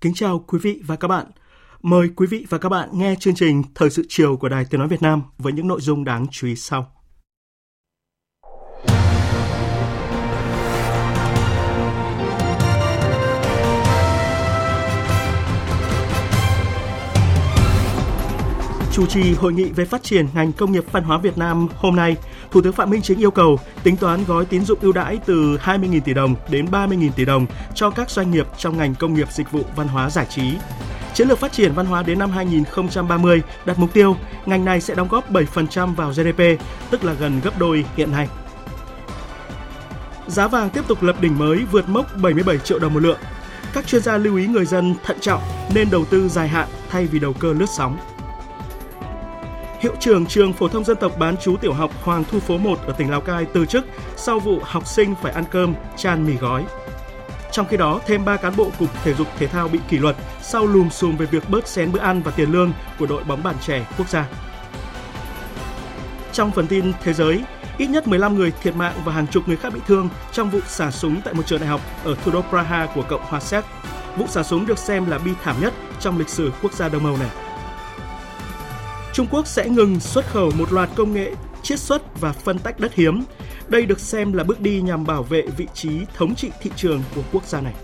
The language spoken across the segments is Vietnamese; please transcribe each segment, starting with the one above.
Kính chào quý vị và các bạn. Mời quý vị và các bạn nghe chương trình Thời sự chiều của Đài Tiếng Nói Việt Nam với những nội dung đáng chú ý sau. Chủ trì hội nghị về phát triển ngành công nghiệp văn hóa Việt Nam hôm nay, Thủ tướng Phạm Minh Chính yêu cầu tính toán gói tín dụng ưu đãi từ 20.000 tỷ đồng đến 30.000 tỷ đồng cho các doanh nghiệp trong ngành công nghiệp dịch vụ văn hóa giải trí. Chiến lược phát triển văn hóa đến năm 2030 đặt mục tiêu ngành này sẽ đóng góp 7% vào GDP, tức là gần gấp đôi hiện nay. Giá vàng tiếp tục lập đỉnh mới vượt mốc 77 triệu đồng một lượng. Các chuyên gia lưu ý người dân thận trọng nên đầu tư dài hạn thay vì đầu cơ lướt sóng. Hiệu trưởng trường phổ thông dân tộc bán chú tiểu học Hoàng Thu Phố 1 ở tỉnh Lào Cai từ chức sau vụ học sinh phải ăn cơm chan mì gói. Trong khi đó, thêm 3 cán bộ Cục Thể dục Thể thao bị kỷ luật sau lùm xùm về việc bớt xén bữa ăn và tiền lương của đội bóng bàn trẻ quốc gia. Trong phần tin thế giới, ít nhất 15 người thiệt mạng và hàng chục người khác bị thương trong vụ xả súng tại một trường đại học ở thủ đô Praha của Cộng hòa Séc. Vụ xả súng được xem là bi thảm nhất trong lịch sử quốc gia Đông Âu này. Trung Quốc sẽ ngừng xuất khẩu một loạt công nghệ, chiết xuất và phân tách đất hiếm. Đây được xem là bước đi nhằm bảo vệ vị trí thống trị thị trường của quốc gia này.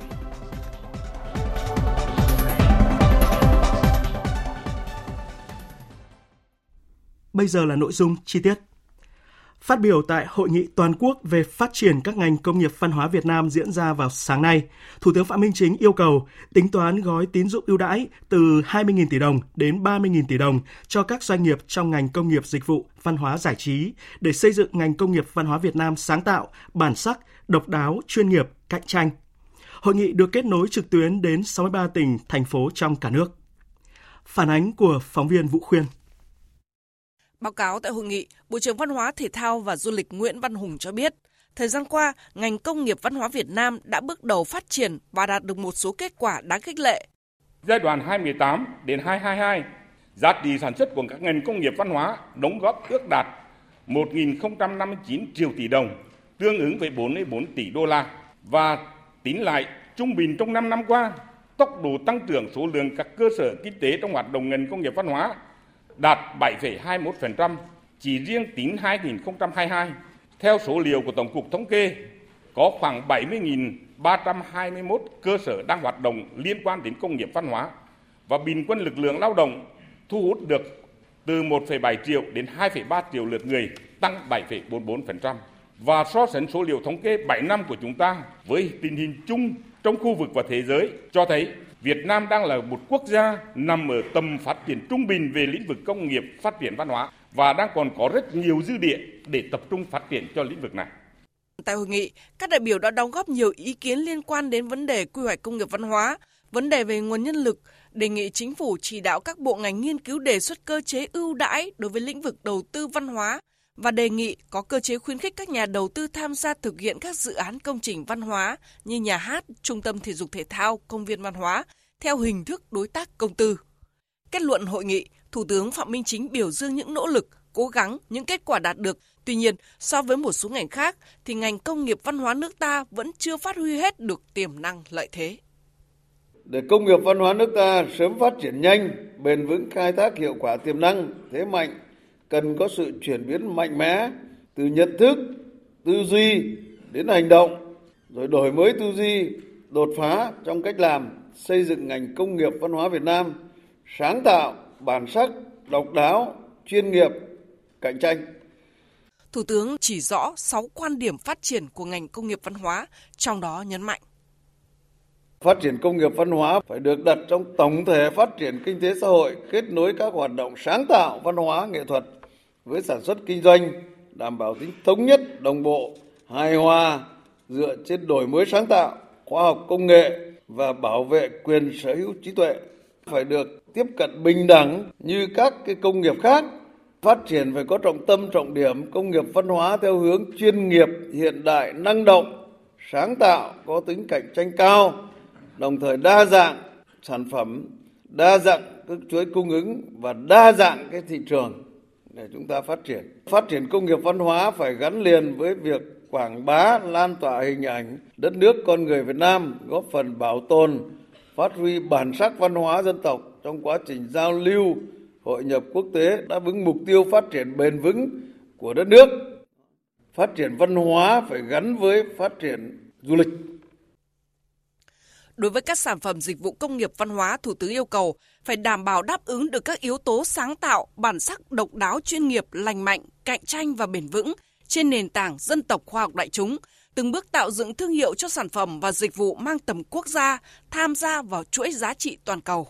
Bây giờ là nội dung chi tiết. Phát biểu tại hội nghị toàn quốc về phát triển các ngành công nghiệp văn hóa Việt Nam diễn ra vào sáng nay, Thủ tướng Phạm Minh Chính yêu cầu tính toán gói tín dụng ưu đãi từ 20.000 tỷ đồng đến 30.000 tỷ đồng cho các doanh nghiệp trong ngành công nghiệp dịch vụ văn hóa giải trí để xây dựng ngành công nghiệp văn hóa Việt Nam sáng tạo, bản sắc, độc đáo, chuyên nghiệp, cạnh tranh. Hội nghị được kết nối trực tuyến đến 63 tỉnh, thành phố trong cả nước. Phản ánh của phóng viên Vũ Khuyên. Báo cáo tại hội nghị, Bộ trưởng Văn hóa, Thể thao và Du lịch Nguyễn Văn Hùng cho biết, thời gian qua, ngành công nghiệp văn hóa Việt Nam đã bước đầu phát triển và đạt được một số kết quả đáng khích lệ. Giai đoạn 2018 đến 2022, giá trị sản xuất của các ngành công nghiệp văn hóa đóng góp ước đạt 1.059 triệu tỷ đồng, tương ứng với 44 tỷ đô la. Và tính lại, trung bình trong 5 năm qua, tốc độ tăng trưởng số lượng các cơ sở kinh tế trong hoạt động ngành công nghiệp văn hóa đạt 7,21%, chỉ riêng tính 2022. Theo số liệu của Tổng cục Thống kê, có khoảng 70.321 cơ sở đang hoạt động liên quan đến công nghiệp văn hóa và bình quân lực lượng lao động thu hút được từ 1,7 triệu đến 2,3 triệu lượt người, tăng 7,44%. Và so sánh số liệu thống kê 7 năm của chúng ta với tình hình chung trong khu vực và thế giới cho thấy Việt Nam đang là một quốc gia nằm ở tầm phát triển trung bình về lĩnh vực công nghiệp phát triển văn hóa và đang còn có rất nhiều dư địa để tập trung phát triển cho lĩnh vực này. Tại hội nghị, các đại biểu đã đóng góp nhiều ý kiến liên quan đến vấn đề quy hoạch công nghiệp văn hóa, vấn đề về nguồn nhân lực, đề nghị chính phủ chỉ đạo các bộ ngành nghiên cứu đề xuất cơ chế ưu đãi đối với lĩnh vực đầu tư văn hóa và đề nghị có cơ chế khuyến khích các nhà đầu tư tham gia thực hiện các dự án công trình văn hóa như nhà hát, trung tâm thể dục thể thao, công viên văn hóa theo hình thức đối tác công tư. Kết luận hội nghị, Thủ tướng Phạm Minh Chính biểu dương những nỗ lực, cố gắng, những kết quả đạt được. Tuy nhiên, so với một số ngành khác thì ngành công nghiệp văn hóa nước ta vẫn chưa phát huy hết được tiềm năng lợi thế. Để công nghiệp văn hóa nước ta sớm phát triển nhanh, bền vững khai thác hiệu quả tiềm năng, thế mạnh cần có sự chuyển biến mạnh mẽ từ nhận thức, tư duy đến hành động, rồi đổi mới tư duy, đột phá trong cách làm, xây dựng ngành công nghiệp văn hóa Việt Nam sáng tạo, bản sắc, độc đáo, chuyên nghiệp, cạnh tranh. Thủ tướng chỉ rõ 6 quan điểm phát triển của ngành công nghiệp văn hóa, trong đó nhấn mạnh. Phát triển công nghiệp văn hóa phải được đặt trong tổng thể phát triển kinh tế xã hội, kết nối các hoạt động sáng tạo văn hóa nghệ thuật với sản xuất kinh doanh, đảm bảo tính thống nhất, đồng bộ, hài hòa dựa trên đổi mới sáng tạo, khoa học công nghệ và bảo vệ quyền sở hữu trí tuệ. Phải được tiếp cận bình đẳng như các cái công nghiệp khác phát triển phải có trọng tâm trọng điểm công nghiệp văn hóa theo hướng chuyên nghiệp hiện đại năng động sáng tạo có tính cạnh tranh cao đồng thời đa dạng sản phẩm đa dạng các chuỗi cung ứng và đa dạng cái thị trường để chúng ta phát triển phát triển công nghiệp văn hóa phải gắn liền với việc quảng bá, lan tỏa hình ảnh đất nước con người Việt Nam, góp phần bảo tồn, phát huy bản sắc văn hóa dân tộc trong quá trình giao lưu, hội nhập quốc tế đáp ứng mục tiêu phát triển bền vững của đất nước. Phát triển văn hóa phải gắn với phát triển du lịch. Đối với các sản phẩm dịch vụ công nghiệp văn hóa, Thủ tướng yêu cầu phải đảm bảo đáp ứng được các yếu tố sáng tạo, bản sắc độc đáo chuyên nghiệp, lành mạnh, cạnh tranh và bền vững trên nền tảng dân tộc khoa học đại chúng, từng bước tạo dựng thương hiệu cho sản phẩm và dịch vụ mang tầm quốc gia, tham gia vào chuỗi giá trị toàn cầu.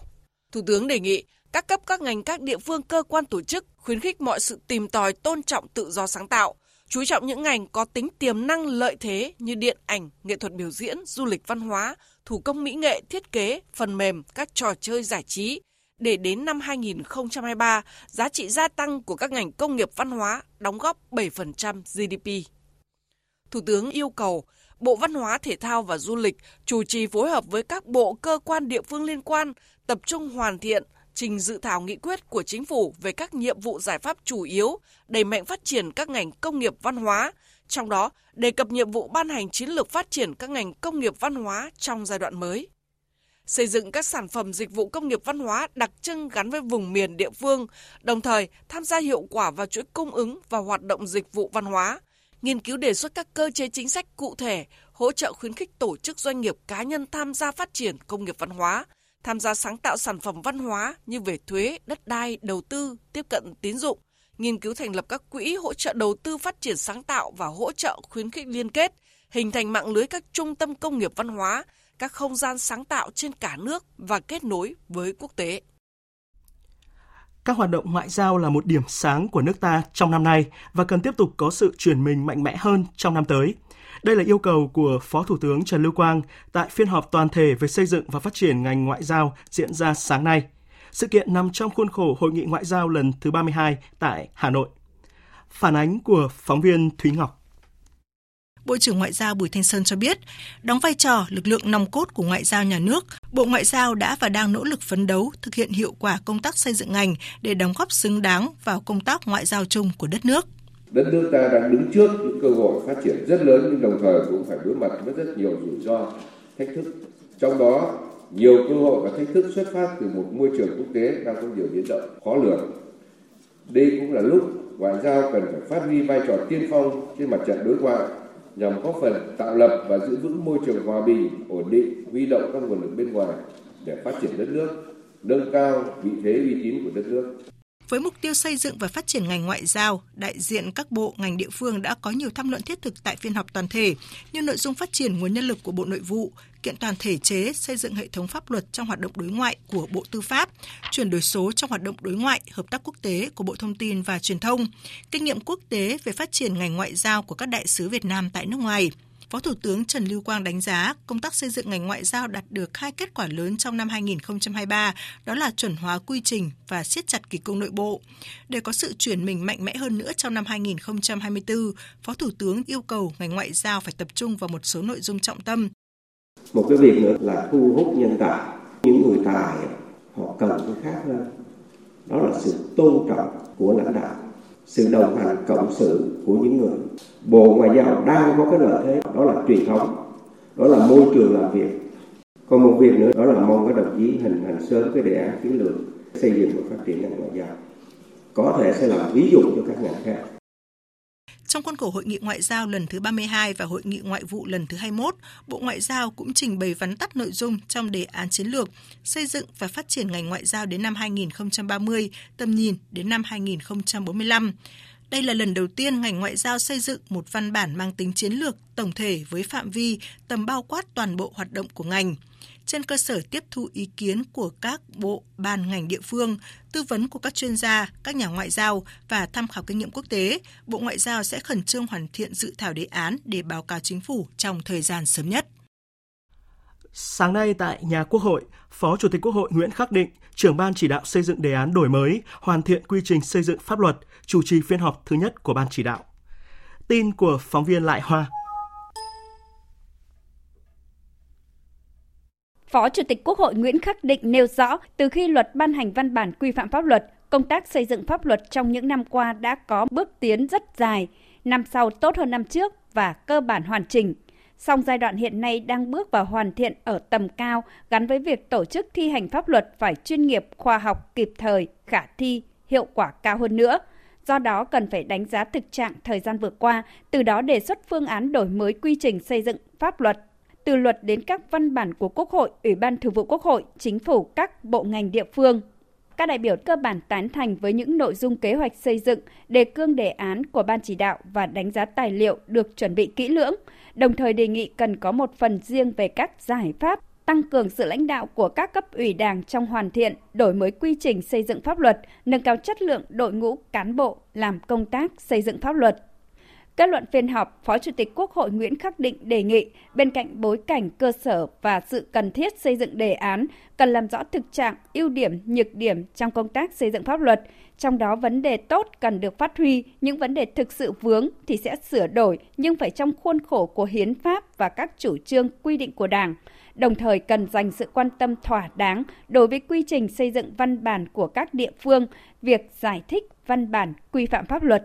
Thủ tướng đề nghị các cấp các ngành các địa phương cơ quan tổ chức khuyến khích mọi sự tìm tòi tôn trọng tự do sáng tạo, chú trọng những ngành có tính tiềm năng lợi thế như điện ảnh, nghệ thuật biểu diễn, du lịch văn hóa, thủ công mỹ nghệ, thiết kế, phần mềm, các trò chơi giải trí, để đến năm 2023, giá trị gia tăng của các ngành công nghiệp văn hóa đóng góp 7% GDP. Thủ tướng yêu cầu Bộ Văn hóa, Thể thao và Du lịch chủ trì phối hợp với các bộ cơ quan địa phương liên quan tập trung hoàn thiện trình dự thảo nghị quyết của chính phủ về các nhiệm vụ giải pháp chủ yếu đẩy mạnh phát triển các ngành công nghiệp văn hóa, trong đó đề cập nhiệm vụ ban hành chiến lược phát triển các ngành công nghiệp văn hóa trong giai đoạn mới. Xây dựng các sản phẩm dịch vụ công nghiệp văn hóa đặc trưng gắn với vùng miền địa phương, đồng thời tham gia hiệu quả vào chuỗi cung ứng và hoạt động dịch vụ văn hóa, nghiên cứu đề xuất các cơ chế chính sách cụ thể, hỗ trợ khuyến khích tổ chức doanh nghiệp cá nhân tham gia phát triển công nghiệp văn hóa, tham gia sáng tạo sản phẩm văn hóa như về thuế, đất đai, đầu tư, tiếp cận tín dụng, nghiên cứu thành lập các quỹ hỗ trợ đầu tư phát triển sáng tạo và hỗ trợ khuyến khích liên kết, hình thành mạng lưới các trung tâm công nghiệp văn hóa, các không gian sáng tạo trên cả nước và kết nối với quốc tế. Các hoạt động ngoại giao là một điểm sáng của nước ta trong năm nay và cần tiếp tục có sự chuyển mình mạnh mẽ hơn trong năm tới. Đây là yêu cầu của Phó Thủ tướng Trần Lưu Quang tại phiên họp toàn thể về xây dựng và phát triển ngành ngoại giao diễn ra sáng nay. Sự kiện nằm trong khuôn khổ Hội nghị Ngoại giao lần thứ 32 tại Hà Nội. Phản ánh của phóng viên Thúy Ngọc. Bộ trưởng Ngoại giao Bùi Thanh Sơn cho biết, đóng vai trò lực lượng nòng cốt của ngoại giao nhà nước, Bộ Ngoại giao đã và đang nỗ lực phấn đấu thực hiện hiệu quả công tác xây dựng ngành để đóng góp xứng đáng vào công tác ngoại giao chung của đất nước. Đất nước ta đang đứng trước những cơ hội phát triển rất lớn nhưng đồng thời cũng phải đối mặt với rất nhiều rủi ro, thách thức. Trong đó, nhiều cơ hội và thách thức xuất phát từ một môi trường quốc tế đang có nhiều biến động khó lường. Đây cũng là lúc ngoại giao cần phải phát huy vai trò tiên phong trên mặt trận đối ngoại nhằm góp phần tạo lập và giữ vững môi trường hòa bình, ổn định, huy động các nguồn lực bên ngoài để phát triển đất nước, nâng cao vị thế uy tín của đất nước. Với mục tiêu xây dựng và phát triển ngành ngoại giao, đại diện các bộ ngành địa phương đã có nhiều tham luận thiết thực tại phiên họp toàn thể như nội dung phát triển nguồn nhân lực của Bộ Nội vụ, kiện toàn thể chế xây dựng hệ thống pháp luật trong hoạt động đối ngoại của Bộ Tư pháp, chuyển đổi số trong hoạt động đối ngoại, hợp tác quốc tế của Bộ Thông tin và Truyền thông, kinh nghiệm quốc tế về phát triển ngành ngoại giao của các đại sứ Việt Nam tại nước ngoài – Phó Thủ tướng Trần Lưu Quang đánh giá công tác xây dựng ngành ngoại giao đạt được hai kết quả lớn trong năm 2023, đó là chuẩn hóa quy trình và siết chặt kỷ cương nội bộ. Để có sự chuyển mình mạnh mẽ hơn nữa trong năm 2024, Phó Thủ tướng yêu cầu ngành ngoại giao phải tập trung vào một số nội dung trọng tâm. Một cái việc nữa là thu hút nhân tài. Những người tài, họ cần cái khác hơn. Đó là sự tôn trọng của lãnh đạo, sự đồng hành cộng sự của những người bộ ngoại giao đang có cái lợi thế, đó là truyền thống, đó là môi trường làm việc còn một việc nữa, đó là mong các đồng chí hình thành sớm cái đề án chiến lược xây dựng và phát triển ngành ngoại giao có thể sẽ làm ví dụ cho các ngành khác trong khuôn khổ Hội nghị Ngoại giao lần thứ 32 và Hội nghị Ngoại vụ lần thứ 21, Bộ Ngoại giao cũng trình bày vắn tắt nội dung trong đề án chiến lược xây dựng và phát triển ngành ngoại giao đến năm 2030, tầm nhìn đến năm 2045. Đây là lần đầu tiên ngành ngoại giao xây dựng một văn bản mang tính chiến lược tổng thể với phạm vi, tầm bao quát toàn bộ hoạt động của ngành. Trên cơ sở tiếp thu ý kiến của các bộ, ban ngành địa phương, tư vấn của các chuyên gia, các nhà ngoại giao và tham khảo kinh nghiệm quốc tế, Bộ Ngoại giao sẽ khẩn trương hoàn thiện dự thảo đề án để báo cáo chính phủ trong thời gian sớm nhất. Sáng nay tại nhà Quốc hội, Phó Chủ tịch Quốc hội Nguyễn Khắc Định, trưởng ban chỉ đạo xây dựng đề án đổi mới, hoàn thiện quy trình xây dựng pháp luật, chủ trì phiên họp thứ nhất của ban chỉ đạo. Tin của phóng viên Lại Hoa. Phó Chủ tịch Quốc hội Nguyễn Khắc Định nêu rõ, từ khi luật ban hành văn bản quy phạm pháp luật, công tác xây dựng pháp luật trong những năm qua đã có bước tiến rất dài, năm sau tốt hơn năm trước và cơ bản hoàn chỉnh – song giai đoạn hiện nay đang bước vào hoàn thiện ở tầm cao gắn với việc tổ chức thi hành pháp luật phải chuyên nghiệp, khoa học, kịp thời, khả thi, hiệu quả cao hơn nữa. Do đó cần phải đánh giá thực trạng thời gian vừa qua, từ đó đề xuất phương án đổi mới quy trình xây dựng pháp luật từ luật đến các văn bản của Quốc hội, Ủy ban Thường vụ Quốc hội, Chính phủ, các bộ ngành địa phương. Các đại biểu cơ bản tán thành với những nội dung kế hoạch xây dựng, đề cương đề án của Ban chỉ đạo và đánh giá tài liệu được chuẩn bị kỹ lưỡng, đồng thời đề nghị cần có một phần riêng về các giải pháp tăng cường sự lãnh đạo của các cấp ủy đảng trong hoàn thiện, đổi mới quy trình xây dựng pháp luật, nâng cao chất lượng đội ngũ cán bộ làm công tác xây dựng pháp luật. Kết luận phiên họp, Phó Chủ tịch Quốc hội Nguyễn Khắc Định đề nghị bên cạnh bối cảnh cơ sở và sự cần thiết xây dựng đề án, cần làm rõ thực trạng, ưu điểm, nhược điểm trong công tác xây dựng pháp luật, trong đó vấn đề tốt cần được phát huy, những vấn đề thực sự vướng thì sẽ sửa đổi nhưng phải trong khuôn khổ của hiến pháp và các chủ trương quy định của Đảng. Đồng thời cần dành sự quan tâm thỏa đáng đối với quy trình xây dựng văn bản của các địa phương, việc giải thích văn bản quy phạm pháp luật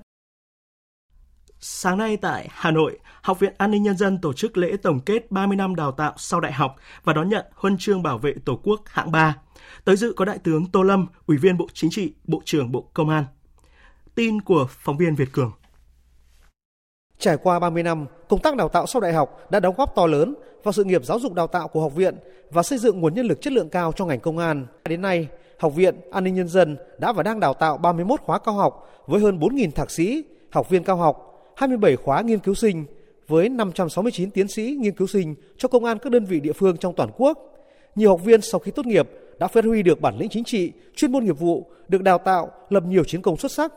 Sáng nay tại Hà Nội, Học viện An ninh Nhân dân tổ chức lễ tổng kết 30 năm đào tạo sau đại học và đón nhận huân chương bảo vệ Tổ quốc hạng 3. Tới dự có Đại tướng Tô Lâm, Ủy viên Bộ Chính trị, Bộ trưởng Bộ Công an. Tin của phóng viên Việt Cường. Trải qua 30 năm, công tác đào tạo sau đại học đã đóng góp to lớn vào sự nghiệp giáo dục đào tạo của học viện và xây dựng nguồn nhân lực chất lượng cao cho ngành công an. Đến nay, Học viện An ninh Nhân dân đã và đang đào tạo 31 khóa cao học với hơn 4.000 thạc sĩ, học viên cao học, 27 khóa nghiên cứu sinh với 569 tiến sĩ nghiên cứu sinh cho công an các đơn vị địa phương trong toàn quốc. Nhiều học viên sau khi tốt nghiệp đã phát huy được bản lĩnh chính trị, chuyên môn nghiệp vụ, được đào tạo, lập nhiều chiến công xuất sắc,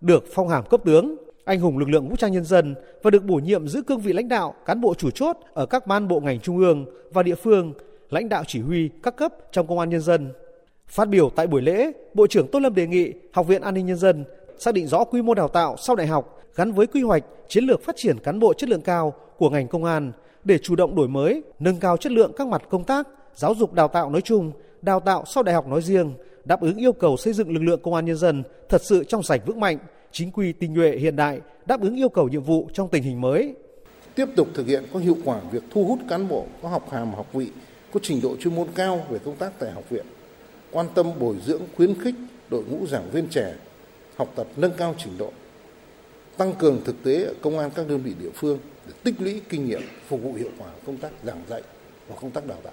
được phong hàm cấp tướng, anh hùng lực lượng vũ trang nhân dân và được bổ nhiệm giữ cương vị lãnh đạo, cán bộ chủ chốt ở các ban bộ ngành trung ương và địa phương, lãnh đạo chỉ huy các cấp trong công an nhân dân. Phát biểu tại buổi lễ, Bộ trưởng Tô Lâm đề nghị Học viện An ninh Nhân dân xác định rõ quy mô đào tạo sau đại học gắn với quy hoạch chiến lược phát triển cán bộ chất lượng cao của ngành công an để chủ động đổi mới, nâng cao chất lượng các mặt công tác, giáo dục đào tạo nói chung, đào tạo sau đại học nói riêng, đáp ứng yêu cầu xây dựng lực lượng công an nhân dân thật sự trong sạch vững mạnh, chính quy tinh nhuệ hiện đại, đáp ứng yêu cầu nhiệm vụ trong tình hình mới. Tiếp tục thực hiện có hiệu quả việc thu hút cán bộ có học hàm học vị, có trình độ chuyên môn cao về công tác tại học viện, quan tâm bồi dưỡng khuyến khích đội ngũ giảng viên trẻ học tập nâng cao trình độ tăng cường thực tế ở công an các đơn vị địa phương để tích lũy kinh nghiệm phục vụ hiệu quả công tác giảng dạy và công tác đào tạo.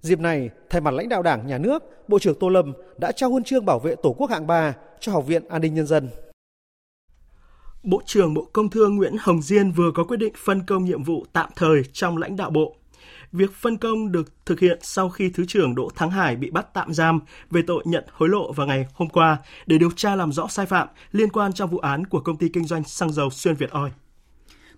Dịp này, thay mặt lãnh đạo Đảng, Nhà nước, Bộ trưởng Tô Lâm đã trao huân chương bảo vệ Tổ quốc hạng 3 cho Học viện An ninh Nhân dân. Bộ trưởng Bộ Công Thương Nguyễn Hồng Diên vừa có quyết định phân công nhiệm vụ tạm thời trong lãnh đạo bộ. Việc phân công được thực hiện sau khi Thứ trưởng Đỗ Thắng Hải bị bắt tạm giam về tội nhận hối lộ vào ngày hôm qua để điều tra làm rõ sai phạm liên quan trong vụ án của công ty kinh doanh xăng dầu Xuyên Việt Oil.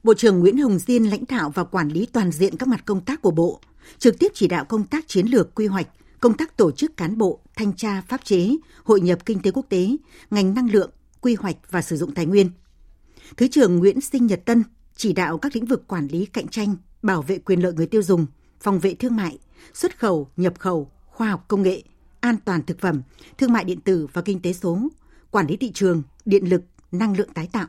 Bộ trưởng Nguyễn Hồng Diên lãnh đạo và quản lý toàn diện các mặt công tác của Bộ, trực tiếp chỉ đạo công tác chiến lược quy hoạch, công tác tổ chức cán bộ, thanh tra pháp chế, hội nhập kinh tế quốc tế, ngành năng lượng, quy hoạch và sử dụng tài nguyên. Thứ trưởng Nguyễn Sinh Nhật Tân chỉ đạo các lĩnh vực quản lý cạnh tranh, bảo vệ quyền lợi người tiêu dùng, phòng vệ thương mại, xuất khẩu, nhập khẩu, khoa học công nghệ, an toàn thực phẩm, thương mại điện tử và kinh tế số, quản lý thị trường, điện lực, năng lượng tái tạo.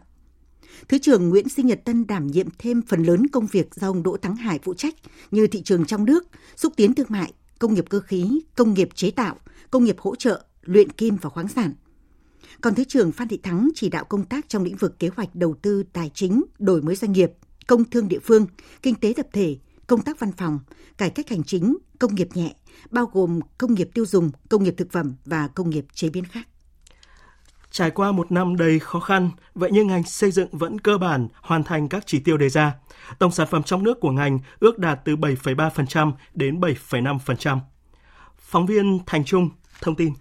Thứ trưởng Nguyễn Sinh Nhật Tân đảm nhiệm thêm phần lớn công việc do ông Đỗ Thắng Hải phụ trách như thị trường trong nước, xúc tiến thương mại, công nghiệp cơ khí, công nghiệp chế tạo, công nghiệp hỗ trợ, luyện kim và khoáng sản. Còn Thứ trưởng Phan Thị Thắng chỉ đạo công tác trong lĩnh vực kế hoạch đầu tư tài chính, đổi mới doanh nghiệp, công thương địa phương, kinh tế tập thể, công tác văn phòng, cải cách hành chính, công nghiệp nhẹ, bao gồm công nghiệp tiêu dùng, công nghiệp thực phẩm và công nghiệp chế biến khác. Trải qua một năm đầy khó khăn, vậy nhưng ngành xây dựng vẫn cơ bản hoàn thành các chỉ tiêu đề ra. Tổng sản phẩm trong nước của ngành ước đạt từ 7,3% đến 7,5%. Phóng viên Thành Trung thông tin.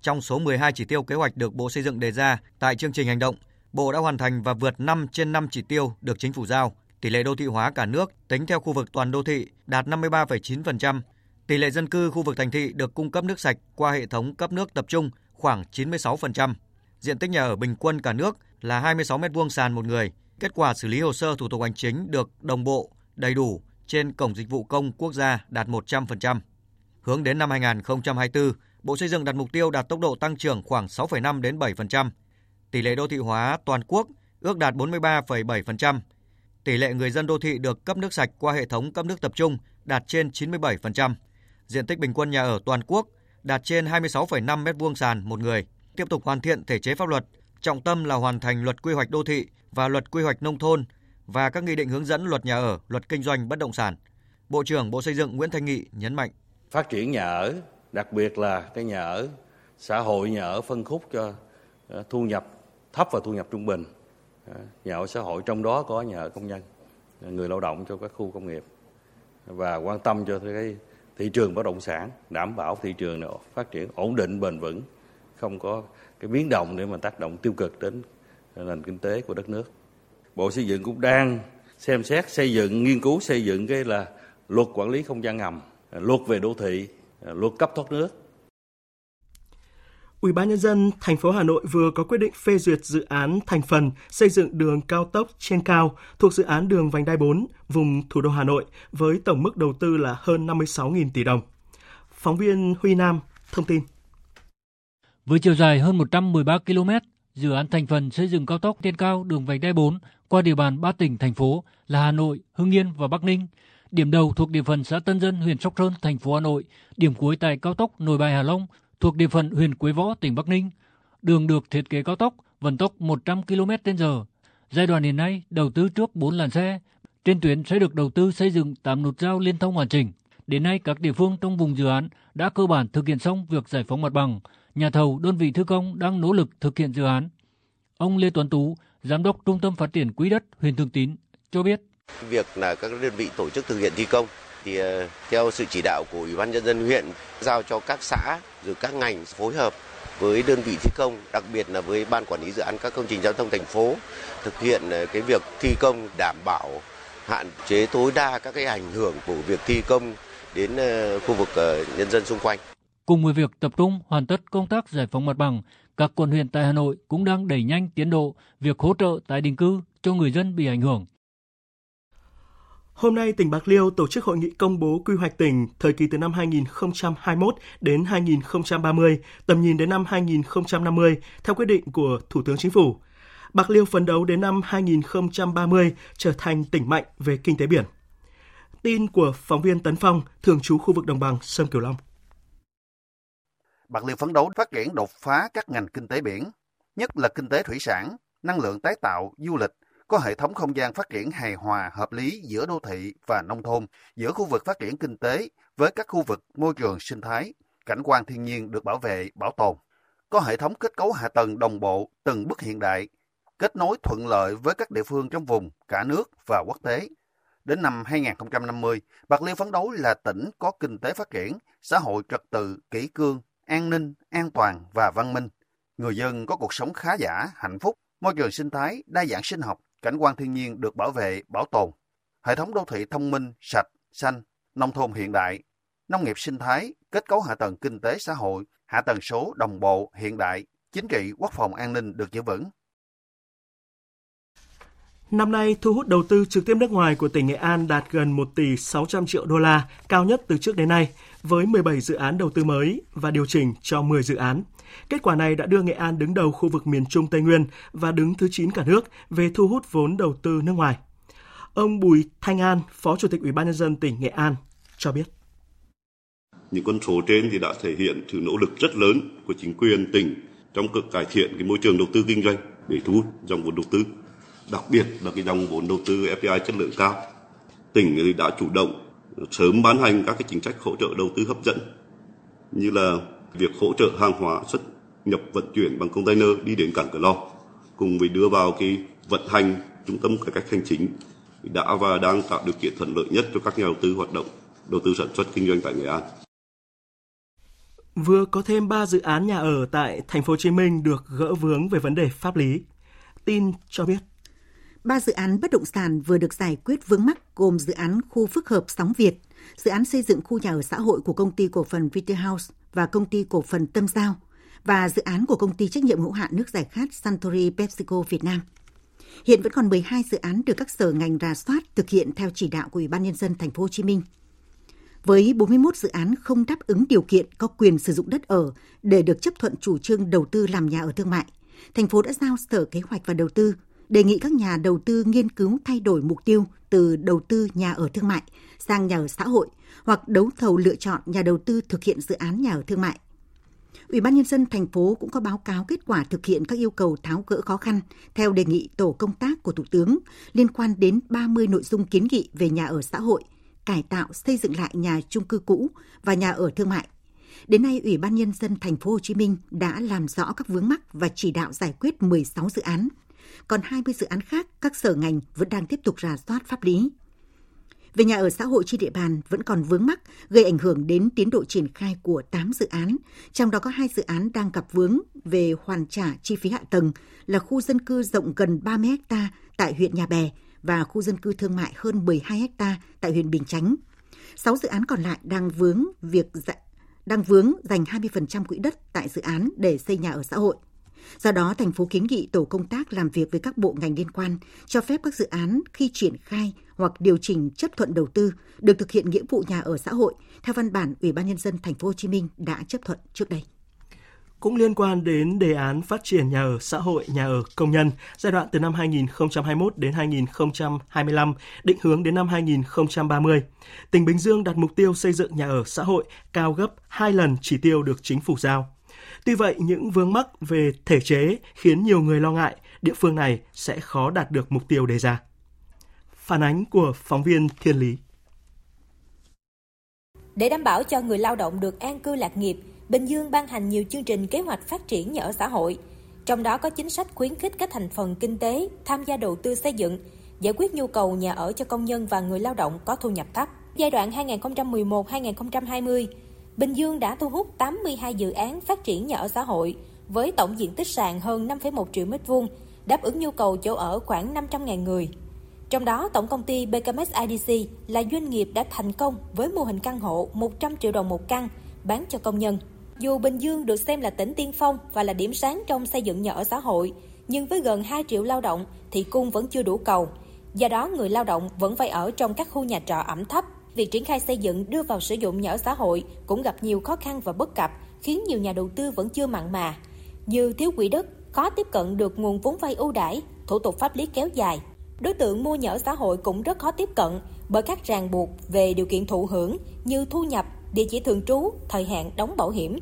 Trong số 12 chỉ tiêu kế hoạch được Bộ Xây dựng đề ra tại chương trình hành động, Bộ đã hoàn thành và vượt 5 trên 5 chỉ tiêu được chính phủ giao. Tỷ lệ đô thị hóa cả nước tính theo khu vực toàn đô thị đạt 53,9%. Tỷ lệ dân cư khu vực thành thị được cung cấp nước sạch qua hệ thống cấp nước tập trung khoảng 96%. Diện tích nhà ở bình quân cả nước là 26 m2 sàn một người. Kết quả xử lý hồ sơ thủ tục hành chính được đồng bộ, đầy đủ trên cổng dịch vụ công quốc gia đạt 100%. Hướng đến năm 2024, Bộ Xây dựng đặt mục tiêu đạt tốc độ tăng trưởng khoảng 6,5 đến 7%. Tỷ lệ đô thị hóa toàn quốc ước đạt 43,7%. Tỷ lệ người dân đô thị được cấp nước sạch qua hệ thống cấp nước tập trung đạt trên 97%. Diện tích bình quân nhà ở toàn quốc đạt trên 26,5 m2 sàn một người. Tiếp tục hoàn thiện thể chế pháp luật, trọng tâm là hoàn thành luật quy hoạch đô thị và luật quy hoạch nông thôn và các nghị định hướng dẫn luật nhà ở, luật kinh doanh bất động sản. Bộ trưởng Bộ Xây dựng Nguyễn Thanh Nghị nhấn mạnh. Phát triển nhà ở, đặc biệt là cái nhà ở xã hội, nhà ở phân khúc cho ờ, thu nhập thấp và thu nhập trung bình. Nhà ở xã hội trong đó có nhà ở công nhân, người lao động cho các khu công nghiệp và quan tâm cho cái thị trường bất động sản, đảm bảo thị trường này phát triển ổn định bền vững, không có cái biến động để mà tác động tiêu cực đến nền kinh tế của đất nước. Bộ Xây dựng cũng đang xem xét xây dựng, nghiên cứu xây dựng cái là luật quản lý không gian ngầm, luật về đô thị, luật cấp thoát nước. Ủy ban nhân dân thành phố Hà Nội vừa có quyết định phê duyệt dự án thành phần xây dựng đường cao tốc trên cao thuộc dự án đường vành đai 4 vùng thủ đô Hà Nội với tổng mức đầu tư là hơn 56.000 tỷ đồng. Phóng viên Huy Nam thông tin. Với chiều dài hơn 113 km, dự án thành phần xây dựng cao tốc trên cao đường vành đai 4 qua địa bàn ba tỉnh thành phố là Hà Nội, Hưng Yên và Bắc Ninh. Điểm đầu thuộc địa phận xã Tân Dân, huyện Sóc Sơn, thành phố Hà Nội, điểm cuối tại cao tốc Nội Bài Hà Long thuộc địa phận huyện Quế Võ, tỉnh Bắc Ninh. Đường được thiết kế cao tốc, vận tốc 100 km/h. Giai đoạn hiện nay đầu tư trước 4 làn xe. Trên tuyến sẽ được đầu tư xây dựng 8 nút giao liên thông hoàn chỉnh. Đến nay các địa phương trong vùng dự án đã cơ bản thực hiện xong việc giải phóng mặt bằng. Nhà thầu, đơn vị thi công đang nỗ lực thực hiện dự án. Ông Lê Tuấn Tú, Giám đốc Trung tâm Phát triển Quỹ đất huyện Thường Tín cho biết. Việc là các đơn vị tổ chức thực hiện thi công thì ờ, theo sự chỉ đạo của Ủy ban nhân dân huyện giao cho các xã rồi các ngành phối hợp với đơn vị thi công, đặc biệt là với ban quản lý dự án các công trình giao thông thành phố thực hiện ờ, cái việc thi công đảm bảo hạn chế tối đa các cái ảnh hưởng của việc thi công đến ờ, khu vực nhân dân xung quanh. Cùng với việc tập trung hoàn tất công tác giải phóng mặt bằng, các quận huyện tại Hà Nội cũng đang đẩy nhanh tiến độ việc hỗ trợ tái định cư cho người dân bị ảnh hưởng. Hôm nay, tỉnh Bạc Liêu tổ chức hội nghị công bố quy hoạch tỉnh thời kỳ từ năm 2021 đến 2030, tầm nhìn đến năm 2050 theo quyết định của Thủ tướng Chính phủ. Bạc Liêu phấn đấu đến năm 2030 trở thành tỉnh mạnh về kinh tế biển. Tin của phóng viên Tấn Phong, thường trú khu vực đồng bằng Sông Kiều Long. Bạc Liêu phấn đấu phát triển đột phá các ngành kinh tế biển, nhất là kinh tế thủy sản, năng lượng tái tạo, du lịch, có hệ thống không gian phát triển hài hòa, hợp lý giữa đô thị và nông thôn, giữa khu vực phát triển kinh tế với các khu vực môi trường sinh thái, cảnh quan thiên nhiên được bảo vệ, bảo tồn. Có hệ thống kết cấu hạ tầng đồng bộ, từng bước hiện đại, kết nối thuận lợi với các địa phương trong vùng, cả nước và quốc tế. Đến năm 2050, Bạc Liêu phấn đấu là tỉnh có kinh tế phát triển, xã hội trật tự, kỷ cương, an ninh, an toàn và văn minh. Người dân có cuộc sống khá giả, hạnh phúc, môi trường sinh thái, đa dạng sinh học, cảnh quan thiên nhiên được bảo vệ, bảo tồn. Hệ thống đô thị thông minh, sạch, xanh, nông thôn hiện đại, nông nghiệp sinh thái, kết cấu hạ tầng kinh tế xã hội, hạ tầng số đồng bộ, hiện đại, chính trị, quốc phòng an ninh được giữ vững. Năm nay, thu hút đầu tư trực tiếp nước ngoài của tỉnh Nghệ An đạt gần 1 tỷ 600 triệu đô la, cao nhất từ trước đến nay, với 17 dự án đầu tư mới và điều chỉnh cho 10 dự án. Kết quả này đã đưa Nghệ An đứng đầu khu vực miền Trung Tây Nguyên và đứng thứ 9 cả nước về thu hút vốn đầu tư nước ngoài. Ông Bùi Thanh An, Phó Chủ tịch Ủy ban nhân dân tỉnh Nghệ An cho biết. Những con số trên thì đã thể hiện sự nỗ lực rất lớn của chính quyền tỉnh trong cực cải thiện cái môi trường đầu tư kinh doanh để thu hút dòng vốn đầu tư, đặc biệt là cái dòng vốn đầu tư FDI chất lượng cao. Tỉnh đã chủ động sớm ban hành các cái chính sách hỗ trợ đầu tư hấp dẫn như là việc hỗ trợ hàng hóa xuất nhập vận chuyển bằng container đi đến cảng Cửa Lò cùng với đưa vào cái vận hành trung tâm cải cách hành chính đã và đang tạo điều kiện thuận lợi nhất cho các nhà đầu tư hoạt động đầu tư sản xuất kinh doanh tại Nghệ An. Vừa có thêm 3 dự án nhà ở tại thành phố Hồ Chí Minh được gỡ vướng về vấn đề pháp lý. Tin cho biết Ba dự án bất động sản vừa được giải quyết vướng mắc gồm dự án khu phức hợp Sóng Việt, dự án xây dựng khu nhà ở xã hội của công ty cổ phần Vitahouse và công ty cổ phần Tâm Giao và dự án của công ty trách nhiệm hữu hạn nước giải khát Santori PepsiCo Việt Nam. Hiện vẫn còn 12 dự án được các sở ngành rà soát thực hiện theo chỉ đạo của Ủy ban nhân dân thành phố Hồ Chí Minh. Với 41 dự án không đáp ứng điều kiện có quyền sử dụng đất ở để được chấp thuận chủ trương đầu tư làm nhà ở thương mại, thành phố đã giao Sở Kế hoạch và Đầu tư đề nghị các nhà đầu tư nghiên cứu thay đổi mục tiêu từ đầu tư nhà ở thương mại sang nhà ở xã hội hoặc đấu thầu lựa chọn nhà đầu tư thực hiện dự án nhà ở thương mại. Ủy ban nhân dân thành phố cũng có báo cáo kết quả thực hiện các yêu cầu tháo gỡ khó khăn theo đề nghị tổ công tác của Thủ tướng liên quan đến 30 nội dung kiến nghị về nhà ở xã hội, cải tạo xây dựng lại nhà chung cư cũ và nhà ở thương mại. Đến nay, Ủy ban nhân dân thành phố Hồ Chí Minh đã làm rõ các vướng mắc và chỉ đạo giải quyết 16 dự án còn 20 dự án khác các sở ngành vẫn đang tiếp tục rà soát pháp lý. Về nhà ở xã hội trên địa bàn vẫn còn vướng mắc, gây ảnh hưởng đến tiến độ triển khai của 8 dự án, trong đó có hai dự án đang gặp vướng về hoàn trả chi phí hạ tầng là khu dân cư rộng gần 30 ha tại huyện Nhà Bè và khu dân cư thương mại hơn 12 ha tại huyện Bình Chánh. 6 dự án còn lại đang vướng việc đang vướng dành 20% quỹ đất tại dự án để xây nhà ở xã hội. Do đó, thành phố kiến nghị tổ công tác làm việc với các bộ ngành liên quan, cho phép các dự án khi triển khai hoặc điều chỉnh chấp thuận đầu tư được thực hiện nghĩa vụ nhà ở xã hội theo văn bản Ủy ban nhân dân thành phố Hồ Chí Minh đã chấp thuận trước đây. Cũng liên quan đến đề án phát triển nhà ở xã hội, nhà ở công nhân giai đoạn từ năm 2021 đến 2025, định hướng đến năm 2030, tỉnh Bình Dương đặt mục tiêu xây dựng nhà ở xã hội cao gấp 2 lần chỉ tiêu được chính phủ giao. Tuy vậy, những vướng mắc về thể chế khiến nhiều người lo ngại địa phương này sẽ khó đạt được mục tiêu đề ra. Phản ánh của phóng viên Thiên Lý. Để đảm bảo cho người lao động được an cư lạc nghiệp, Bình Dương ban hành nhiều chương trình kế hoạch phát triển nhà ở xã hội. Trong đó có chính sách khuyến khích các thành phần kinh tế tham gia đầu tư xây dựng, giải quyết nhu cầu nhà ở cho công nhân và người lao động có thu nhập thấp. Giai đoạn 2011-2020, Bình Dương đã thu hút 82 dự án phát triển nhà ở xã hội với tổng diện tích sàn hơn 5,1 triệu m2, đáp ứng nhu cầu chỗ ở khoảng 500.000 người. Trong đó, tổng công ty BKMX IDC là doanh nghiệp đã thành công với mô hình căn hộ 100 triệu đồng một căn bán cho công nhân. Dù Bình Dương được xem là tỉnh tiên phong và là điểm sáng trong xây dựng nhà ở xã hội, nhưng với gần 2 triệu lao động thì cung vẫn chưa đủ cầu. Do đó, người lao động vẫn phải ở trong các khu nhà trọ ẩm thấp việc triển khai xây dựng đưa vào sử dụng nhà ở xã hội cũng gặp nhiều khó khăn và bất cập, khiến nhiều nhà đầu tư vẫn chưa mặn mà, như thiếu quỹ đất, khó tiếp cận được nguồn vốn vay ưu đãi, thủ tục pháp lý kéo dài. Đối tượng mua nhà ở xã hội cũng rất khó tiếp cận bởi các ràng buộc về điều kiện thụ hưởng như thu nhập, địa chỉ thường trú, thời hạn đóng bảo hiểm.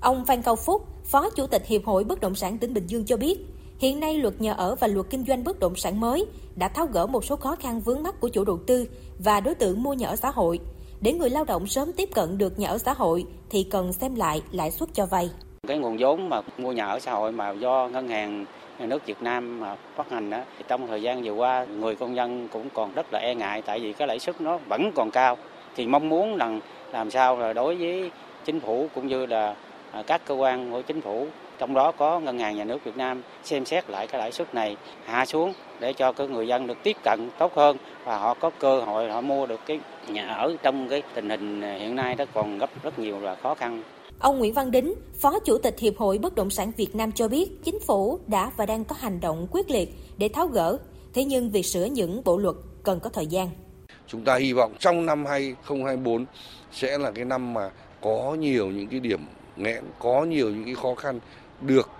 Ông Phan Cao Phúc, Phó Chủ tịch Hiệp hội Bất động sản tỉnh Bình Dương cho biết, Hiện nay luật nhà ở và luật kinh doanh bất động sản mới đã tháo gỡ một số khó khăn vướng mắt của chủ đầu tư và đối tượng mua nhà ở xã hội. Để người lao động sớm tiếp cận được nhà ở xã hội thì cần xem lại lãi suất cho vay. Cái nguồn vốn mà mua nhà ở xã hội mà do ngân hàng nhà nước Việt Nam mà phát hành đó, thì trong thời gian vừa qua người công dân cũng còn rất là e ngại tại vì cái lãi suất nó vẫn còn cao. Thì mong muốn rằng làm sao là đối với chính phủ cũng như là à, các cơ quan của chính phủ trong đó có ngân hàng nhà nước Việt Nam xem xét lại cái lãi suất này hạ xuống để cho cái người dân được tiếp cận tốt hơn và họ có cơ hội họ mua được cái nhà ở trong cái tình hình hiện nay đó còn gấp rất nhiều là khó khăn. Ông Nguyễn Văn Đính, Phó Chủ tịch Hiệp hội Bất động sản Việt Nam cho biết, chính phủ đã và đang có hành động quyết liệt để tháo gỡ, thế nhưng việc sửa những bộ luật cần có thời gian. Chúng ta hy vọng trong năm 2024 sẽ là cái năm mà có nhiều những cái điểm nghẽn, có nhiều những cái khó khăn được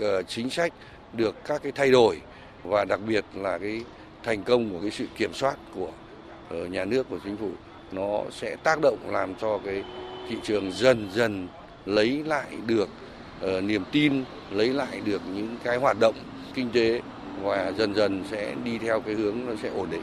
uh, chính sách được các cái thay đổi và đặc biệt là cái thành công của cái sự kiểm soát của uh, nhà nước của chính phủ nó sẽ tác động làm cho cái thị trường dần dần lấy lại được uh, niềm tin lấy lại được những cái hoạt động kinh tế và dần dần sẽ đi theo cái hướng nó sẽ ổn định.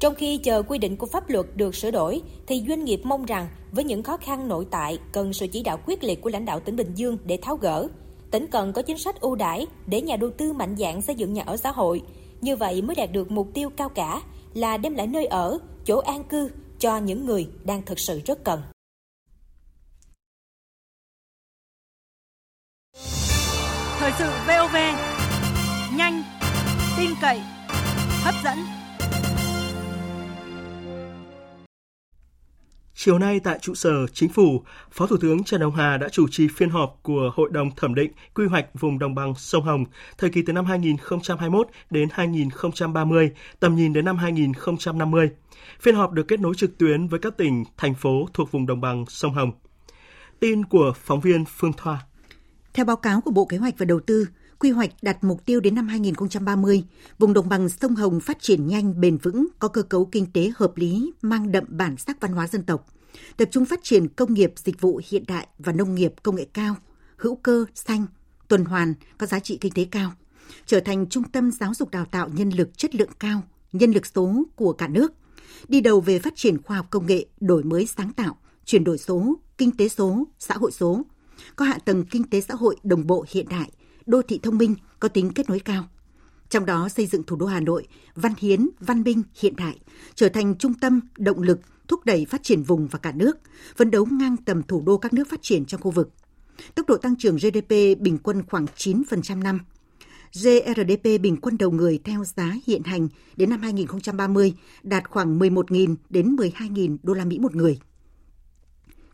Trong khi chờ quy định của pháp luật được sửa đổi, thì doanh nghiệp mong rằng với những khó khăn nội tại cần sự chỉ đạo quyết liệt của lãnh đạo tỉnh Bình Dương để tháo gỡ tỉnh cần có chính sách ưu đãi để nhà đầu tư mạnh dạng xây dựng nhà ở xã hội. Như vậy mới đạt được mục tiêu cao cả là đem lại nơi ở, chỗ an cư cho những người đang thực sự rất cần. Thời sự VOV nhanh, tin cậy, hấp dẫn. Chiều nay tại trụ sở Chính phủ, Phó Thủ tướng Trần Hồng Hà đã chủ trì phiên họp của Hội đồng thẩm định quy hoạch vùng đồng bằng sông Hồng thời kỳ từ năm 2021 đến 2030, tầm nhìn đến năm 2050. Phiên họp được kết nối trực tuyến với các tỉnh, thành phố thuộc vùng đồng bằng sông Hồng. Tin của phóng viên Phương Thoa. Theo báo cáo của Bộ Kế hoạch và Đầu tư, quy hoạch đặt mục tiêu đến năm 2030, vùng đồng bằng sông Hồng phát triển nhanh, bền vững, có cơ cấu kinh tế hợp lý, mang đậm bản sắc văn hóa dân tộc, tập trung phát triển công nghiệp dịch vụ hiện đại và nông nghiệp công nghệ cao, hữu cơ, xanh, tuần hoàn, có giá trị kinh tế cao, trở thành trung tâm giáo dục đào tạo nhân lực chất lượng cao, nhân lực số của cả nước, đi đầu về phát triển khoa học công nghệ, đổi mới sáng tạo, chuyển đổi số, kinh tế số, xã hội số, có hạ tầng kinh tế xã hội đồng bộ hiện đại, đô thị thông minh có tính kết nối cao. Trong đó xây dựng thủ đô Hà Nội văn hiến, văn minh, hiện đại, trở thành trung tâm, động lực, thúc đẩy phát triển vùng và cả nước, phấn đấu ngang tầm thủ đô các nước phát triển trong khu vực. Tốc độ tăng trưởng GDP bình quân khoảng 9% năm. GRDP bình quân đầu người theo giá hiện hành đến năm 2030 đạt khoảng 11.000 đến 12.000 đô la Mỹ một người.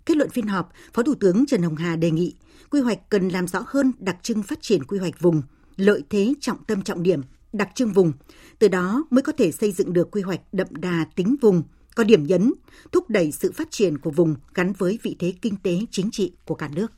Kết luận phiên họp, Phó Thủ tướng Trần Hồng Hà đề nghị quy hoạch cần làm rõ hơn đặc trưng phát triển quy hoạch vùng, lợi thế trọng tâm trọng điểm, đặc trưng vùng. Từ đó mới có thể xây dựng được quy hoạch đậm đà tính vùng, có điểm nhấn, thúc đẩy sự phát triển của vùng gắn với vị thế kinh tế chính trị của cả nước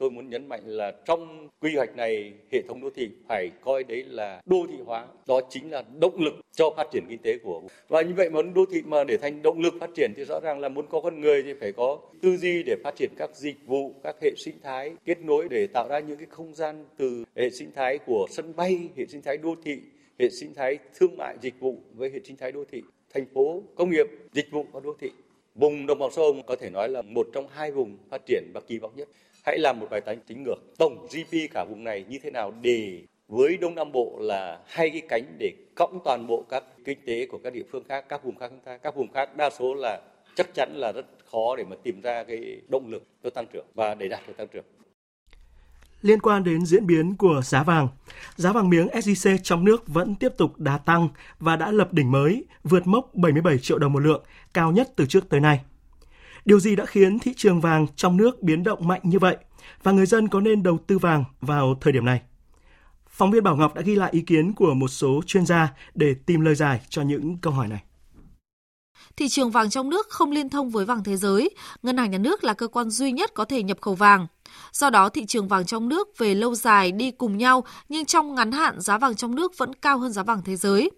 tôi muốn nhấn mạnh là trong quy hoạch này, hệ thống đô thị phải coi đấy là đô thị hóa. Đó chính là động lực cho phát triển kinh tế của và như vậy muốn đô thị mà để thành động lực phát triển thì rõ ràng là muốn có con người thì phải có tư duy để phát triển các dịch vụ, các hệ sinh thái, kết nối để tạo ra những cái không gian từ hệ sinh thái của sân bay, hệ sinh thái đô thị, hệ sinh thái thương mại dịch vụ với hệ sinh thái đô thị, thành phố công nghiệp dịch vụ và đô thị. Vùng đồng bằng sông có thể nói là một trong hai vùng phát triển và kỳ vọng nhất hãy làm một bài toán tính ngược tổng GDP cả vùng này như thế nào để với Đông Nam Bộ là hai cái cánh để cộng toàn bộ các kinh tế của các địa phương khác, các vùng khác chúng ta, các vùng khác đa số là chắc chắn là rất khó để mà tìm ra cái động lực cho tăng trưởng và để đạt được tăng trưởng. Liên quan đến diễn biến của giá vàng, giá vàng miếng SJC trong nước vẫn tiếp tục đà tăng và đã lập đỉnh mới, vượt mốc 77 triệu đồng một lượng, cao nhất từ trước tới nay. Điều gì đã khiến thị trường vàng trong nước biến động mạnh như vậy? Và người dân có nên đầu tư vàng vào thời điểm này? Phóng viên Bảo Ngọc đã ghi lại ý kiến của một số chuyên gia để tìm lời giải cho những câu hỏi này. Thị trường vàng trong nước không liên thông với vàng thế giới, ngân hàng nhà nước là cơ quan duy nhất có thể nhập khẩu vàng. Do đó, thị trường vàng trong nước về lâu dài đi cùng nhau, nhưng trong ngắn hạn giá vàng trong nước vẫn cao hơn giá vàng thế giới.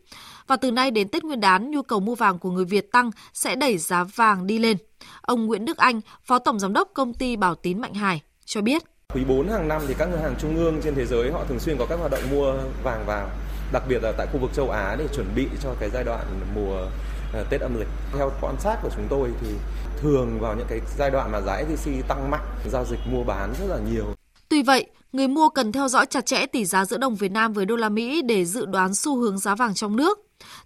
Và từ nay đến Tết Nguyên đán, nhu cầu mua vàng của người Việt tăng sẽ đẩy giá vàng đi lên. Ông Nguyễn Đức Anh, Phó Tổng Giám đốc Công ty Bảo Tín Mạnh Hải, cho biết. Quý 4 hàng năm thì các ngân hàng trung ương trên thế giới họ thường xuyên có các hoạt động mua vàng vào, đặc biệt là tại khu vực châu Á để chuẩn bị cho cái giai đoạn mùa Ờ, Tết âm lịch. Theo quan sát của chúng tôi thì thường vào những cái giai đoạn mà giá SJC tăng mạnh, giao dịch mua bán rất là nhiều. Tuy vậy, người mua cần theo dõi chặt chẽ tỷ giá giữa đồng Việt Nam với đô la Mỹ để dự đoán xu hướng giá vàng trong nước.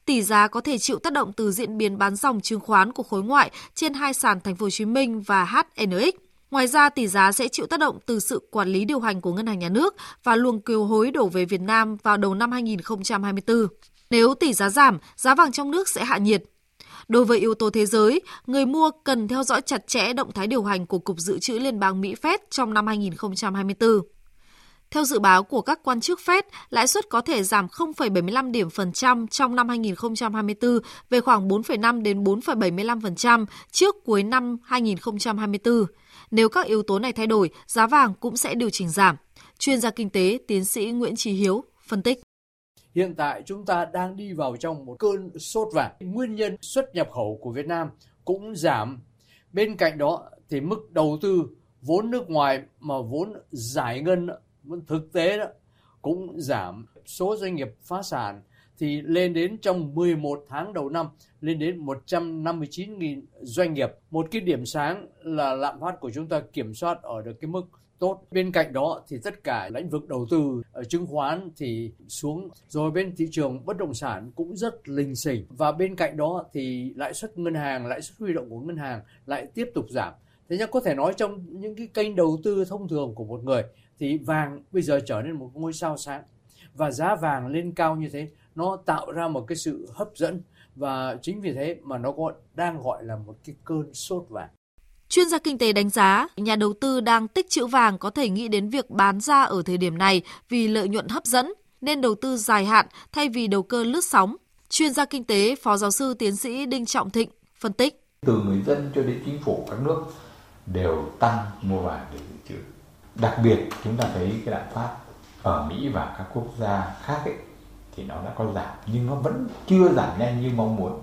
Tỷ giá có thể chịu tác động từ diễn biến bán dòng chứng khoán của khối ngoại trên hai sàn Thành phố Hồ Chí Minh và HNX. Ngoài ra, tỷ giá sẽ chịu tác động từ sự quản lý điều hành của Ngân hàng Nhà nước và luồng kiều hối đổ về Việt Nam vào đầu năm 2024. Nếu tỷ giá giảm, giá vàng trong nước sẽ hạ nhiệt. Đối với yếu tố thế giới, người mua cần theo dõi chặt chẽ động thái điều hành của Cục Dự trữ Liên bang Mỹ Fed trong năm 2024. Theo dự báo của các quan chức Fed, lãi suất có thể giảm 0,75 điểm phần trăm trong năm 2024 về khoảng 4,5 đến 4,75% trước cuối năm 2024. Nếu các yếu tố này thay đổi, giá vàng cũng sẽ điều chỉnh giảm. Chuyên gia kinh tế tiến sĩ Nguyễn Trí Hiếu phân tích. Hiện tại chúng ta đang đi vào trong một cơn sốt vàng. Nguyên nhân xuất nhập khẩu của Việt Nam cũng giảm. Bên cạnh đó thì mức đầu tư vốn nước ngoài mà vốn giải ngân thực tế đó cũng giảm số doanh nghiệp phá sản thì lên đến trong 11 tháng đầu năm lên đến 159.000 doanh nghiệp. Một cái điểm sáng là lạm phát của chúng ta kiểm soát ở được cái mức tốt. Bên cạnh đó thì tất cả lĩnh vực đầu tư ở chứng khoán thì xuống rồi bên thị trường bất động sản cũng rất linh xỉnh và bên cạnh đó thì lãi suất ngân hàng, lãi suất huy động của ngân hàng lại tiếp tục giảm. Thế nhưng có thể nói trong những cái kênh đầu tư thông thường của một người thì vàng bây giờ trở nên một ngôi sao sáng và giá vàng lên cao như thế nó tạo ra một cái sự hấp dẫn và chính vì thế mà nó có đang gọi là một cái cơn sốt vàng. Chuyên gia kinh tế đánh giá, nhà đầu tư đang tích trữ vàng có thể nghĩ đến việc bán ra ở thời điểm này vì lợi nhuận hấp dẫn, nên đầu tư dài hạn thay vì đầu cơ lướt sóng. Chuyên gia kinh tế, Phó giáo sư tiến sĩ Đinh Trọng Thịnh phân tích. Từ người dân cho đến chính phủ các nước đều tăng mua vàng để dự trữ. Đặc biệt chúng ta thấy cái lạm phát ở Mỹ và các quốc gia khác ấy, thì nó đã có giảm nhưng nó vẫn chưa giảm nhanh như mong muốn.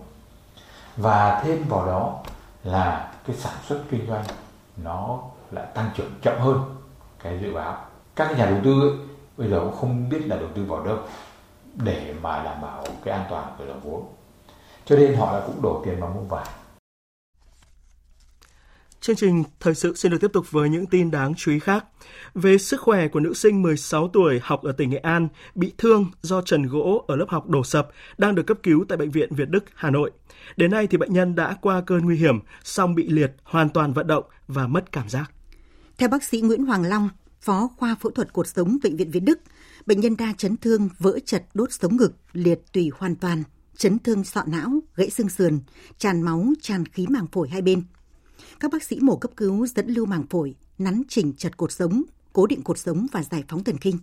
Và thêm vào đó là cái sản xuất kinh doanh nó lại tăng trưởng chậm hơn cái dự báo. Các nhà đầu tư ấy, bây giờ cũng không biết là đầu tư vào đâu để mà đảm bảo cái an toàn của dòng vốn. Cho nên họ đã cũng đổ tiền vào mua vàng Chương trình thời sự xin được tiếp tục với những tin đáng chú ý khác. Về sức khỏe của nữ sinh 16 tuổi học ở tỉnh Nghệ An bị thương do trần gỗ ở lớp học đổ sập đang được cấp cứu tại bệnh viện Việt Đức, Hà Nội. Đến nay thì bệnh nhân đã qua cơn nguy hiểm, song bị liệt, hoàn toàn vận động và mất cảm giác. Theo bác sĩ Nguyễn Hoàng Long, phó khoa phẫu thuật cuộc sống bệnh viện Việt Đức, bệnh nhân đa chấn thương vỡ chật đốt sống ngực, liệt tủy hoàn toàn, chấn thương sọ não, gãy xương sườn, tràn máu, tràn khí màng phổi hai bên các bác sĩ mổ cấp cứu dẫn lưu màng phổi, nắn chỉnh chặt cột sống, cố định cột sống và giải phóng thần kinh.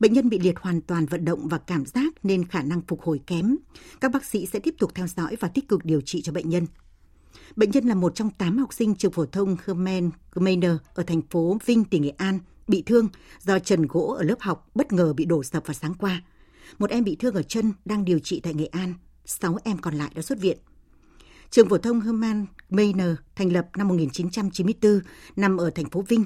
Bệnh nhân bị liệt hoàn toàn vận động và cảm giác nên khả năng phục hồi kém. Các bác sĩ sẽ tiếp tục theo dõi và tích cực điều trị cho bệnh nhân. Bệnh nhân là một trong 8 học sinh trường phổ thông Hermann Gmeiner ở thành phố Vinh, tỉnh Nghệ An, bị thương do trần gỗ ở lớp học bất ngờ bị đổ sập vào sáng qua. Một em bị thương ở chân đang điều trị tại Nghệ An, 6 em còn lại đã xuất viện. Trường phổ thông Herman Mayner thành lập năm 1994, nằm ở thành phố Vinh.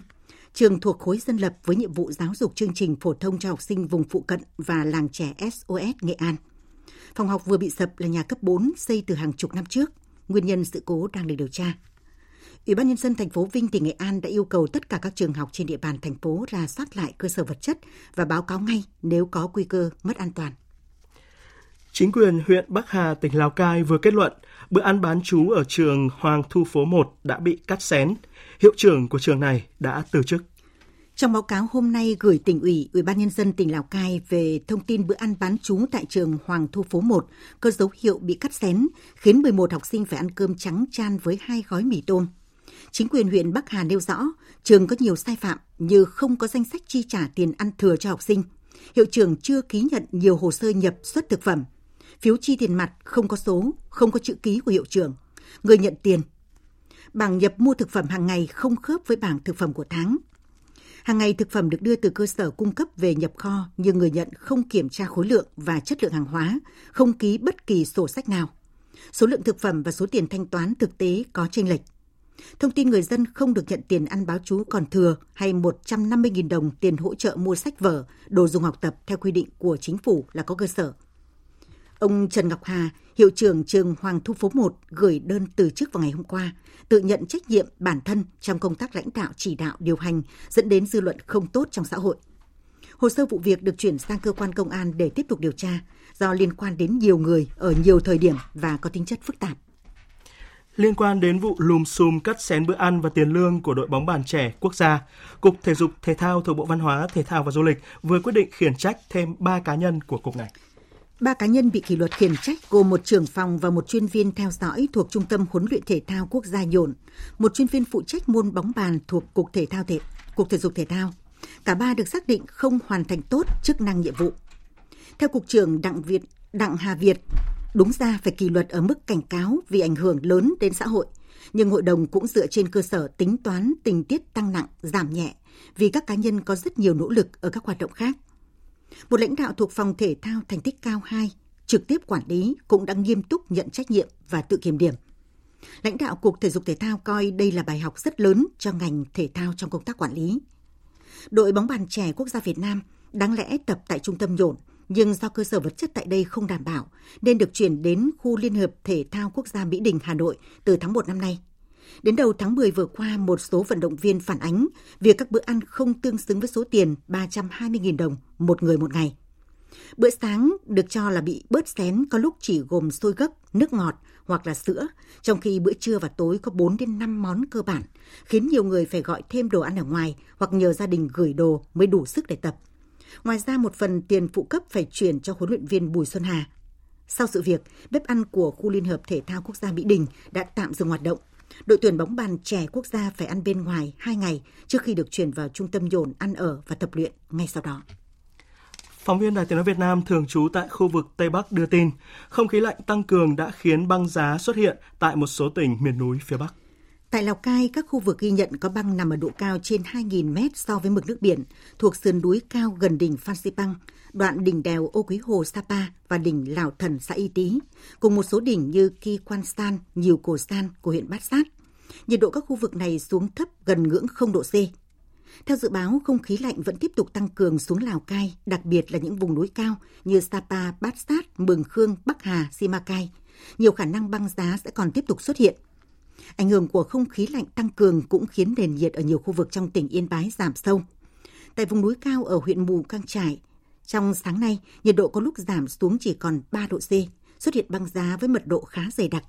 Trường thuộc khối dân lập với nhiệm vụ giáo dục chương trình phổ thông cho học sinh vùng phụ cận và làng trẻ SOS Nghệ An. Phòng học vừa bị sập là nhà cấp 4 xây từ hàng chục năm trước. Nguyên nhân sự cố đang được điều tra. Ủy ban nhân dân thành phố Vinh tỉnh Nghệ An đã yêu cầu tất cả các trường học trên địa bàn thành phố ra soát lại cơ sở vật chất và báo cáo ngay nếu có nguy cơ mất an toàn. Chính quyền huyện Bắc Hà, tỉnh Lào Cai vừa kết luận bữa ăn bán chú ở trường Hoàng Thu Phố 1 đã bị cắt xén. Hiệu trưởng của trường này đã từ chức. Trong báo cáo hôm nay gửi tỉnh ủy, Ủy ban nhân dân tỉnh Lào Cai về thông tin bữa ăn bán chú tại trường Hoàng Thu Phố 1 có dấu hiệu bị cắt xén, khiến 11 học sinh phải ăn cơm trắng chan với hai gói mì tôm. Chính quyền huyện Bắc Hà nêu rõ, trường có nhiều sai phạm như không có danh sách chi trả tiền ăn thừa cho học sinh. Hiệu trưởng chưa ký nhận nhiều hồ sơ nhập xuất thực phẩm, phiếu chi tiền mặt không có số, không có chữ ký của hiệu trưởng, người nhận tiền. Bảng nhập mua thực phẩm hàng ngày không khớp với bảng thực phẩm của tháng. Hàng ngày thực phẩm được đưa từ cơ sở cung cấp về nhập kho nhưng người nhận không kiểm tra khối lượng và chất lượng hàng hóa, không ký bất kỳ sổ sách nào. Số lượng thực phẩm và số tiền thanh toán thực tế có chênh lệch. Thông tin người dân không được nhận tiền ăn báo chú còn thừa hay 150.000 đồng tiền hỗ trợ mua sách vở, đồ dùng học tập theo quy định của chính phủ là có cơ sở. Ông Trần Ngọc Hà, hiệu trưởng trường Hoàng Thu Phố 1 gửi đơn từ chức vào ngày hôm qua, tự nhận trách nhiệm bản thân trong công tác lãnh đạo chỉ đạo điều hành dẫn đến dư luận không tốt trong xã hội. Hồ sơ vụ việc được chuyển sang cơ quan công an để tiếp tục điều tra do liên quan đến nhiều người ở nhiều thời điểm và có tính chất phức tạp. Liên quan đến vụ lùm xùm cắt xén bữa ăn và tiền lương của đội bóng bàn trẻ quốc gia, Cục Thể dục Thể thao thuộc Bộ Văn hóa, Thể thao và Du lịch vừa quyết định khiển trách thêm 3 cá nhân của cục này. Ba cá nhân bị kỷ luật khiển trách gồm một trưởng phòng và một chuyên viên theo dõi thuộc Trung tâm huấn luyện thể thao quốc gia Nhổn, một chuyên viên phụ trách môn bóng bàn thuộc Cục Thể thao thể, Cục Thể dục Thể thao. Cả ba được xác định không hoàn thành tốt chức năng nhiệm vụ. Theo Cục trưởng Đặng Việt Đặng Hà Việt, đúng ra phải kỷ luật ở mức cảnh cáo vì ảnh hưởng lớn đến xã hội, nhưng hội đồng cũng dựa trên cơ sở tính toán tình tiết tăng nặng, giảm nhẹ vì các cá nhân có rất nhiều nỗ lực ở các hoạt động khác một lãnh đạo thuộc phòng thể thao thành tích cao 2 trực tiếp quản lý cũng đã nghiêm túc nhận trách nhiệm và tự kiểm điểm. Lãnh đạo Cục Thể dục Thể thao coi đây là bài học rất lớn cho ngành thể thao trong công tác quản lý. Đội bóng bàn trẻ quốc gia Việt Nam đáng lẽ tập tại trung tâm nhổn nhưng do cơ sở vật chất tại đây không đảm bảo nên được chuyển đến khu Liên hợp Thể thao Quốc gia Mỹ Đình, Hà Nội từ tháng 1 năm nay. Đến đầu tháng 10 vừa qua, một số vận động viên phản ánh việc các bữa ăn không tương xứng với số tiền 320.000 đồng một người một ngày. Bữa sáng được cho là bị bớt xén có lúc chỉ gồm xôi gấc, nước ngọt hoặc là sữa, trong khi bữa trưa và tối có 4 đến 5 món cơ bản, khiến nhiều người phải gọi thêm đồ ăn ở ngoài hoặc nhờ gia đình gửi đồ mới đủ sức để tập. Ngoài ra một phần tiền phụ cấp phải chuyển cho huấn luyện viên Bùi Xuân Hà. Sau sự việc, bếp ăn của khu Liên hợp Thể thao Quốc gia Mỹ Đình đã tạm dừng hoạt động. Đội tuyển bóng bàn trẻ quốc gia phải ăn bên ngoài 2 ngày trước khi được chuyển vào trung tâm dồn ăn ở và tập luyện ngay sau đó. Phóng viên Đài Tiếng Nói Việt Nam thường trú tại khu vực Tây Bắc đưa tin, không khí lạnh tăng cường đã khiến băng giá xuất hiện tại một số tỉnh miền núi phía Bắc. Tại Lào Cai, các khu vực ghi nhận có băng nằm ở độ cao trên 2.000 mét so với mực nước biển, thuộc sườn núi cao gần đỉnh Phan Xipang, đoạn đỉnh đèo Ô Quý Hồ Sapa và đỉnh Lào Thần xã Y Tý, cùng một số đỉnh như Ki Quan San, Nhiều Cổ San của huyện Bát Sát. Nhiệt độ các khu vực này xuống thấp gần ngưỡng 0 độ C. Theo dự báo, không khí lạnh vẫn tiếp tục tăng cường xuống Lào Cai, đặc biệt là những vùng núi cao như Sapa, Bát Sát, Mường Khương, Bắc Hà, Simacai. Nhiều khả năng băng giá sẽ còn tiếp tục xuất hiện. Ảnh hưởng của không khí lạnh tăng cường cũng khiến nền nhiệt ở nhiều khu vực trong tỉnh Yên Bái giảm sâu. Tại vùng núi cao ở huyện Mù Căng Trải, trong sáng nay, nhiệt độ có lúc giảm xuống chỉ còn 3 độ C, xuất hiện băng giá với mật độ khá dày đặc.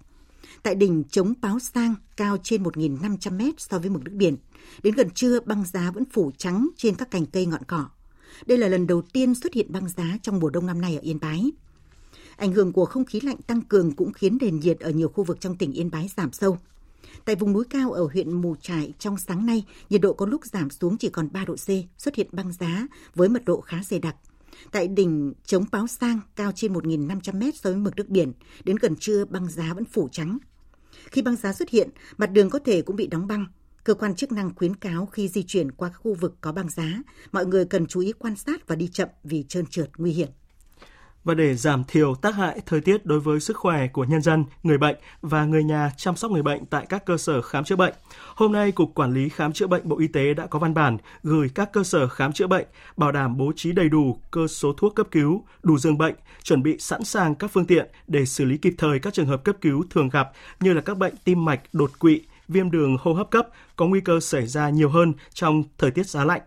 Tại đỉnh Chống Báo Sang cao trên 1.500 mét so với mực nước biển. Đến gần trưa, băng giá vẫn phủ trắng trên các cành cây ngọn cỏ. Đây là lần đầu tiên xuất hiện băng giá trong mùa đông năm nay ở Yên Bái. Ảnh hưởng của không khí lạnh tăng cường cũng khiến nền nhiệt ở nhiều khu vực trong tỉnh Yên Bái giảm sâu. Tại vùng núi cao ở huyện Mù Trải trong sáng nay, nhiệt độ có lúc giảm xuống chỉ còn 3 độ C, xuất hiện băng giá với mật độ khá dày đặc. Tại đỉnh Chống Báo Sang cao trên 1.500 mét so với mực nước biển, đến gần trưa băng giá vẫn phủ trắng. Khi băng giá xuất hiện, mặt đường có thể cũng bị đóng băng. Cơ quan chức năng khuyến cáo khi di chuyển qua các khu vực có băng giá, mọi người cần chú ý quan sát và đi chậm vì trơn trượt nguy hiểm và để giảm thiểu tác hại thời tiết đối với sức khỏe của nhân dân, người bệnh và người nhà chăm sóc người bệnh tại các cơ sở khám chữa bệnh. Hôm nay, Cục Quản lý Khám chữa bệnh Bộ Y tế đã có văn bản gửi các cơ sở khám chữa bệnh bảo đảm bố trí đầy đủ cơ số thuốc cấp cứu, đủ giường bệnh, chuẩn bị sẵn sàng các phương tiện để xử lý kịp thời các trường hợp cấp cứu thường gặp như là các bệnh tim mạch, đột quỵ, viêm đường hô hấp cấp có nguy cơ xảy ra nhiều hơn trong thời tiết giá lạnh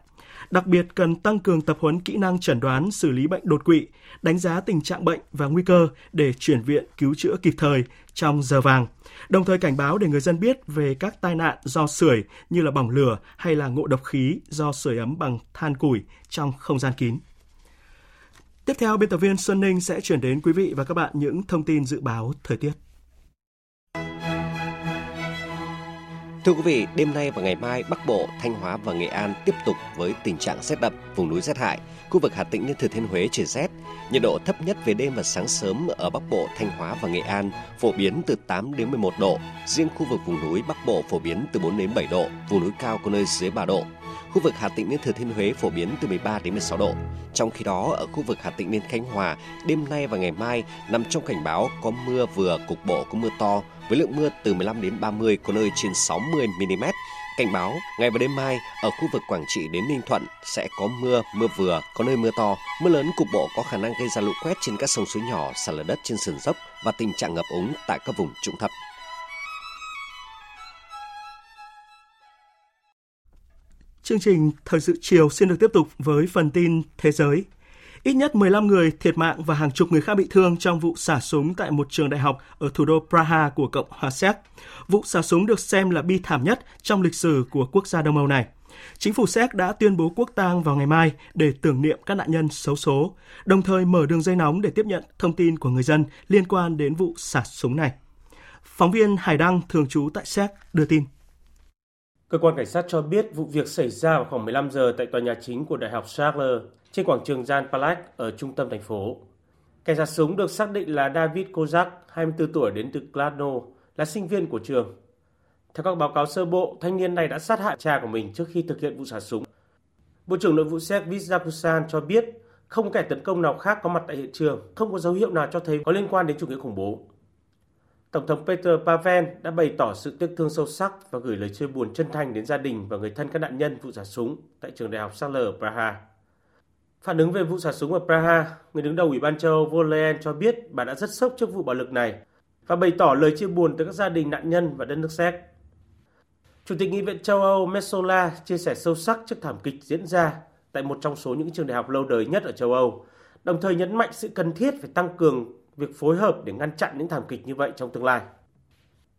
Đặc biệt cần tăng cường tập huấn kỹ năng chẩn đoán xử lý bệnh đột quỵ, đánh giá tình trạng bệnh và nguy cơ để chuyển viện cứu chữa kịp thời trong giờ vàng. Đồng thời cảnh báo để người dân biết về các tai nạn do sưởi như là bỏng lửa hay là ngộ độc khí do sưởi ấm bằng than củi trong không gian kín. Tiếp theo, biên tập viên Xuân Ninh sẽ chuyển đến quý vị và các bạn những thông tin dự báo thời tiết. Thưa quý vị, đêm nay và ngày mai Bắc Bộ, Thanh Hóa và Nghệ An tiếp tục với tình trạng rét đậm, vùng núi rét hại. Khu vực Hà Tĩnh đến Thừa Thiên Huế trời rét. Nhiệt độ thấp nhất về đêm và sáng sớm ở Bắc Bộ, Thanh Hóa và Nghệ An phổ biến từ 8 đến 11 độ. Riêng khu vực vùng núi Bắc Bộ phổ biến từ 4 đến 7 độ, vùng núi cao có nơi dưới 3 độ. Khu vực Hà Tĩnh đến Thừa Thiên Huế phổ biến từ 13 đến 16 độ. Trong khi đó, ở khu vực Hà Tĩnh đến Khánh Hòa, đêm nay và ngày mai nằm trong cảnh báo có mưa vừa, cục bộ có mưa to, với lượng mưa từ 15 đến 30, có nơi trên 60 mm. Cảnh báo, ngày và đêm mai ở khu vực Quảng Trị đến Ninh Thuận sẽ có mưa, mưa vừa, có nơi mưa to. Mưa lớn cục bộ có khả năng gây ra lũ quét trên các sông suối nhỏ, sạt lở đất trên sườn dốc và tình trạng ngập úng tại các vùng trũng thấp. Chương trình Thời sự chiều xin được tiếp tục với phần tin thế giới. Ít nhất 15 người thiệt mạng và hàng chục người khác bị thương trong vụ xả súng tại một trường đại học ở thủ đô Praha của Cộng hòa Séc. Vụ xả súng được xem là bi thảm nhất trong lịch sử của quốc gia Đông Âu này. Chính phủ Séc đã tuyên bố quốc tang vào ngày mai để tưởng niệm các nạn nhân xấu số, đồng thời mở đường dây nóng để tiếp nhận thông tin của người dân liên quan đến vụ xả súng này. Phóng viên Hải Đăng thường trú tại Séc đưa tin. Cơ quan cảnh sát cho biết vụ việc xảy ra vào khoảng 15 giờ tại tòa nhà chính của Đại học Charles trên quảng trường Jan Palach ở trung tâm thành phố. Kẻ sát súng được xác định là David Kozak, 24 tuổi đến từ Kladno, là sinh viên của trường. Theo các báo cáo sơ bộ, thanh niên này đã sát hại cha của mình trước khi thực hiện vụ xả súng. Bộ trưởng Nội vụ Séc Vizdakusan cho biết không có kẻ tấn công nào khác có mặt tại hiện trường, không có dấu hiệu nào cho thấy có liên quan đến chủ nghĩa khủng bố. Tổng thống Peter Pavel đã bày tỏ sự tiếc thương sâu sắc và gửi lời chia buồn chân thành đến gia đình và người thân các nạn nhân vụ xả súng tại trường đại học Saller ở Praha. Phản ứng về vụ xả súng ở Praha, người đứng đầu Ủy ban châu Âu von cho biết bà đã rất sốc trước vụ bạo lực này và bày tỏ lời chia buồn tới các gia đình nạn nhân và đất nước Séc. Chủ tịch Nghị viện châu Âu Metsola chia sẻ sâu sắc trước thảm kịch diễn ra tại một trong số những trường đại học lâu đời nhất ở châu Âu, đồng thời nhấn mạnh sự cần thiết phải tăng cường việc phối hợp để ngăn chặn những thảm kịch như vậy trong tương lai.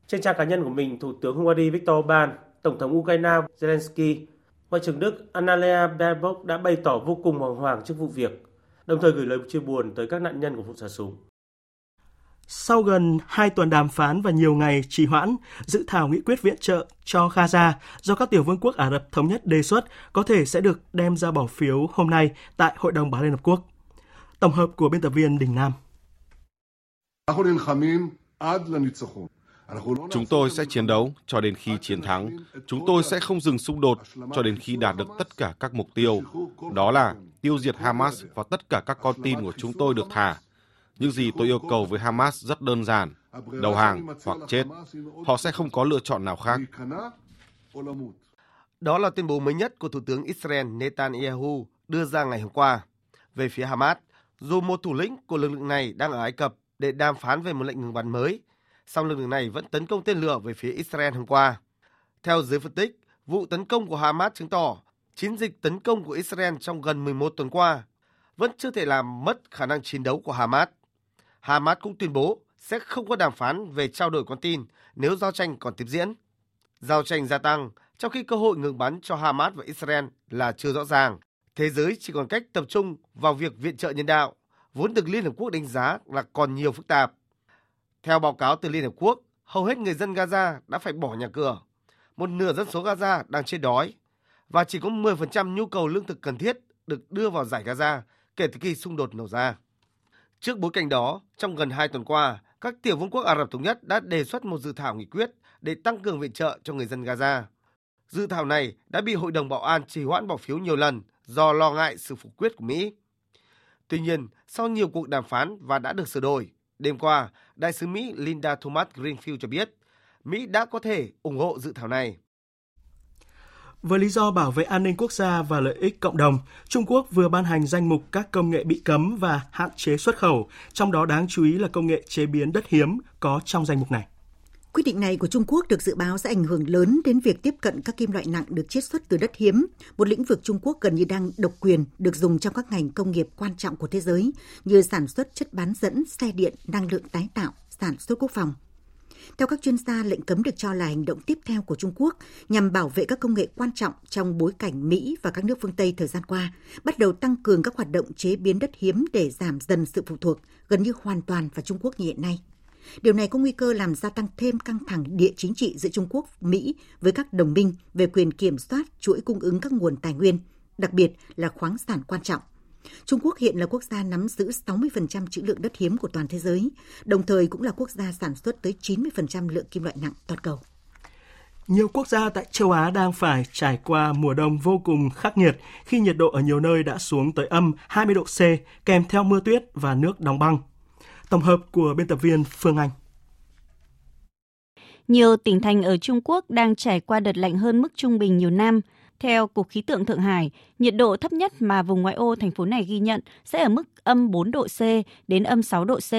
Trên trang cá nhân của mình, Thủ tướng Hungary Viktor Orbán, Tổng thống Ukraine Zelensky, Ngoại trưởng Đức Annalena Baerbock đã bày tỏ vô cùng hoàng hoàng trước vụ việc, đồng thời gửi lời chia buồn tới các nạn nhân của vụ xả súng. Sau gần 2 tuần đàm phán và nhiều ngày trì hoãn, dự thảo nghị quyết viện trợ cho Gaza do các tiểu vương quốc Ả Rập Thống Nhất đề xuất có thể sẽ được đem ra bỏ phiếu hôm nay tại Hội đồng Bảo Liên Hợp Quốc. Tổng hợp của biên tập viên Đình Nam. Chúng tôi sẽ chiến đấu cho đến khi chiến thắng. Chúng tôi sẽ không dừng xung đột cho đến khi đạt được tất cả các mục tiêu. Đó là tiêu diệt Hamas và tất cả các con tin của chúng tôi được thả. Những gì tôi yêu cầu với Hamas rất đơn giản, đầu hàng hoặc chết. Họ sẽ không có lựa chọn nào khác. Đó là tuyên bố mới nhất của Thủ tướng Israel Netanyahu đưa ra ngày hôm qua. Về phía Hamas, dù một thủ lĩnh của lực lượng này đang ở Ai Cập để đàm phán về một lệnh ngừng bắn mới, song lực lượng này vẫn tấn công tên lửa về phía Israel hôm qua. Theo giới phân tích, vụ tấn công của Hamas chứng tỏ chiến dịch tấn công của Israel trong gần 11 tuần qua vẫn chưa thể làm mất khả năng chiến đấu của Hamas. Hamas cũng tuyên bố sẽ không có đàm phán về trao đổi con tin nếu giao tranh còn tiếp diễn. Giao tranh gia tăng trong khi cơ hội ngừng bắn cho Hamas và Israel là chưa rõ ràng. Thế giới chỉ còn cách tập trung vào việc viện trợ nhân đạo, vốn được Liên Hợp Quốc đánh giá là còn nhiều phức tạp. Theo báo cáo từ Liên Hợp Quốc, hầu hết người dân Gaza đã phải bỏ nhà cửa. Một nửa dân số Gaza đang chết đói và chỉ có 10% nhu cầu lương thực cần thiết được đưa vào giải Gaza kể từ khi xung đột nổ ra. Trước bối cảnh đó, trong gần 2 tuần qua, các tiểu vương quốc Ả Rập Thống Nhất đã đề xuất một dự thảo nghị quyết để tăng cường viện trợ cho người dân Gaza. Dự thảo này đã bị Hội đồng Bảo an trì hoãn bỏ phiếu nhiều lần do lo ngại sự phủ quyết của Mỹ. Tuy nhiên, sau nhiều cuộc đàm phán và đã được sửa đổi, đêm qua, Đại sứ Mỹ Linda Thomas Greenfield cho biết Mỹ đã có thể ủng hộ dự thảo này. Với lý do bảo vệ an ninh quốc gia và lợi ích cộng đồng, Trung Quốc vừa ban hành danh mục các công nghệ bị cấm và hạn chế xuất khẩu, trong đó đáng chú ý là công nghệ chế biến đất hiếm có trong danh mục này. Quyết định này của Trung Quốc được dự báo sẽ ảnh hưởng lớn đến việc tiếp cận các kim loại nặng được chiết xuất từ đất hiếm, một lĩnh vực Trung Quốc gần như đang độc quyền được dùng trong các ngành công nghiệp quan trọng của thế giới như sản xuất chất bán dẫn, xe điện, năng lượng tái tạo, sản xuất quốc phòng. Theo các chuyên gia, lệnh cấm được cho là hành động tiếp theo của Trung Quốc nhằm bảo vệ các công nghệ quan trọng trong bối cảnh Mỹ và các nước phương Tây thời gian qua bắt đầu tăng cường các hoạt động chế biến đất hiếm để giảm dần sự phụ thuộc gần như hoàn toàn vào Trung Quốc như hiện nay. Điều này có nguy cơ làm gia tăng thêm căng thẳng địa chính trị giữa Trung Quốc, Mỹ với các đồng minh về quyền kiểm soát chuỗi cung ứng các nguồn tài nguyên, đặc biệt là khoáng sản quan trọng. Trung Quốc hiện là quốc gia nắm giữ 60% trữ lượng đất hiếm của toàn thế giới, đồng thời cũng là quốc gia sản xuất tới 90% lượng kim loại nặng toàn cầu. Nhiều quốc gia tại châu Á đang phải trải qua mùa đông vô cùng khắc nghiệt khi nhiệt độ ở nhiều nơi đã xuống tới âm 20 độ C kèm theo mưa tuyết và nước đóng băng. Tổng hợp của biên tập viên Phương Anh. Nhiều tỉnh thành ở Trung Quốc đang trải qua đợt lạnh hơn mức trung bình nhiều năm. Theo Cục Khí tượng Thượng Hải, nhiệt độ thấp nhất mà vùng ngoại ô thành phố này ghi nhận sẽ ở mức âm 4 độ C đến âm 6 độ C,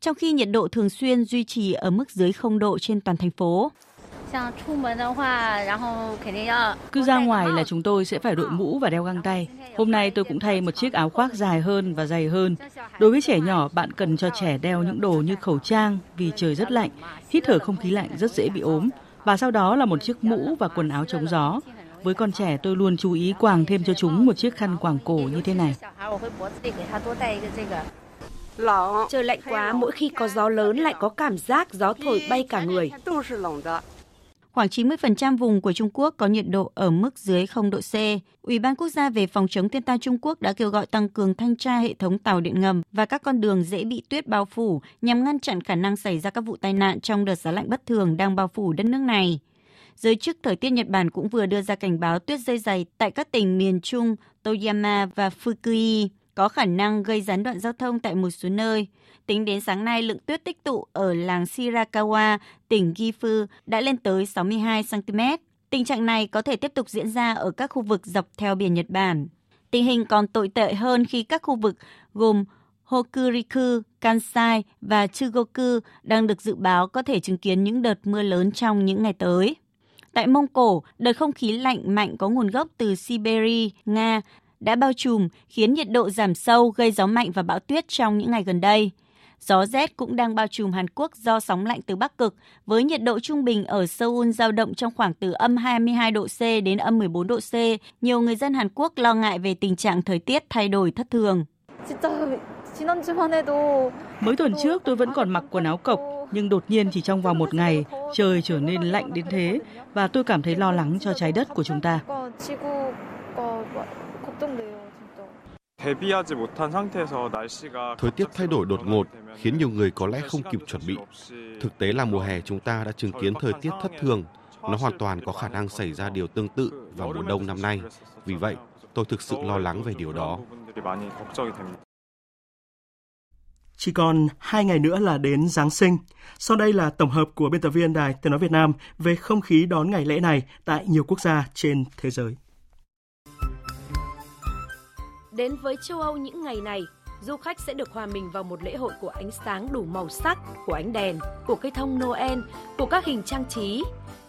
trong khi nhiệt độ thường xuyên duy trì ở mức dưới 0 độ trên toàn thành phố. Cứ ra ngoài là chúng tôi sẽ phải đội mũ và đeo găng tay. Hôm nay tôi cũng thay một chiếc áo khoác dài hơn và dày hơn. Đối với trẻ nhỏ, bạn cần cho trẻ đeo những đồ như khẩu trang vì trời rất lạnh, hít thở không khí lạnh rất dễ bị ốm. Và sau đó là một chiếc mũ và quần áo chống gió. Với con trẻ tôi luôn chú ý quàng thêm cho chúng một chiếc khăn quàng cổ như thế này. Trời lạnh quá, mỗi khi có gió lớn lại có cảm giác gió thổi bay cả người. Khoảng 90% vùng của Trung Quốc có nhiệt độ ở mức dưới 0 độ C. Ủy ban Quốc gia về phòng chống thiên tai Trung Quốc đã kêu gọi tăng cường thanh tra hệ thống tàu điện ngầm và các con đường dễ bị tuyết bao phủ nhằm ngăn chặn khả năng xảy ra các vụ tai nạn trong đợt giá lạnh bất thường đang bao phủ đất nước này. Giới chức thời tiết Nhật Bản cũng vừa đưa ra cảnh báo tuyết rơi dày tại các tỉnh miền Trung, Toyama và Fukui có khả năng gây gián đoạn giao thông tại một số nơi. Tính đến sáng nay, lượng tuyết tích tụ ở làng Shirakawa, tỉnh Gifu đã lên tới 62 cm. Tình trạng này có thể tiếp tục diễn ra ở các khu vực dọc theo biển Nhật Bản. Tình hình còn tồi tệ hơn khi các khu vực gồm Hokuriku, Kansai và Chugoku đang được dự báo có thể chứng kiến những đợt mưa lớn trong những ngày tới. Tại Mông Cổ, đợt không khí lạnh mạnh có nguồn gốc từ Siberia, Nga đã bao trùm khiến nhiệt độ giảm sâu gây gió mạnh và bão tuyết trong những ngày gần đây. Gió rét cũng đang bao trùm Hàn Quốc do sóng lạnh từ Bắc Cực, với nhiệt độ trung bình ở Seoul dao động trong khoảng từ âm 22 độ C đến âm 14 độ C. Nhiều người dân Hàn Quốc lo ngại về tình trạng thời tiết thay đổi thất thường. Mới tuần trước tôi vẫn còn mặc quần áo cộc, nhưng đột nhiên chỉ trong vòng một ngày, trời trở nên lạnh đến thế và tôi cảm thấy lo lắng cho trái đất của chúng ta. Thời tiết thay đổi đột ngột khiến nhiều người có lẽ không kịp chuẩn bị. Thực tế là mùa hè chúng ta đã chứng kiến thời tiết thất thường. Nó hoàn toàn có khả năng xảy ra điều tương tự vào mùa đông năm nay. Vì vậy, tôi thực sự lo lắng về điều đó. Chỉ còn hai ngày nữa là đến Giáng sinh. Sau đây là tổng hợp của biên tập viên Đài Tiếng Nói Việt Nam về không khí đón ngày lễ này tại nhiều quốc gia trên thế giới. Đến với châu Âu những ngày này, du khách sẽ được hòa mình vào một lễ hội của ánh sáng đủ màu sắc, của ánh đèn, của cây thông Noel, của các hình trang trí.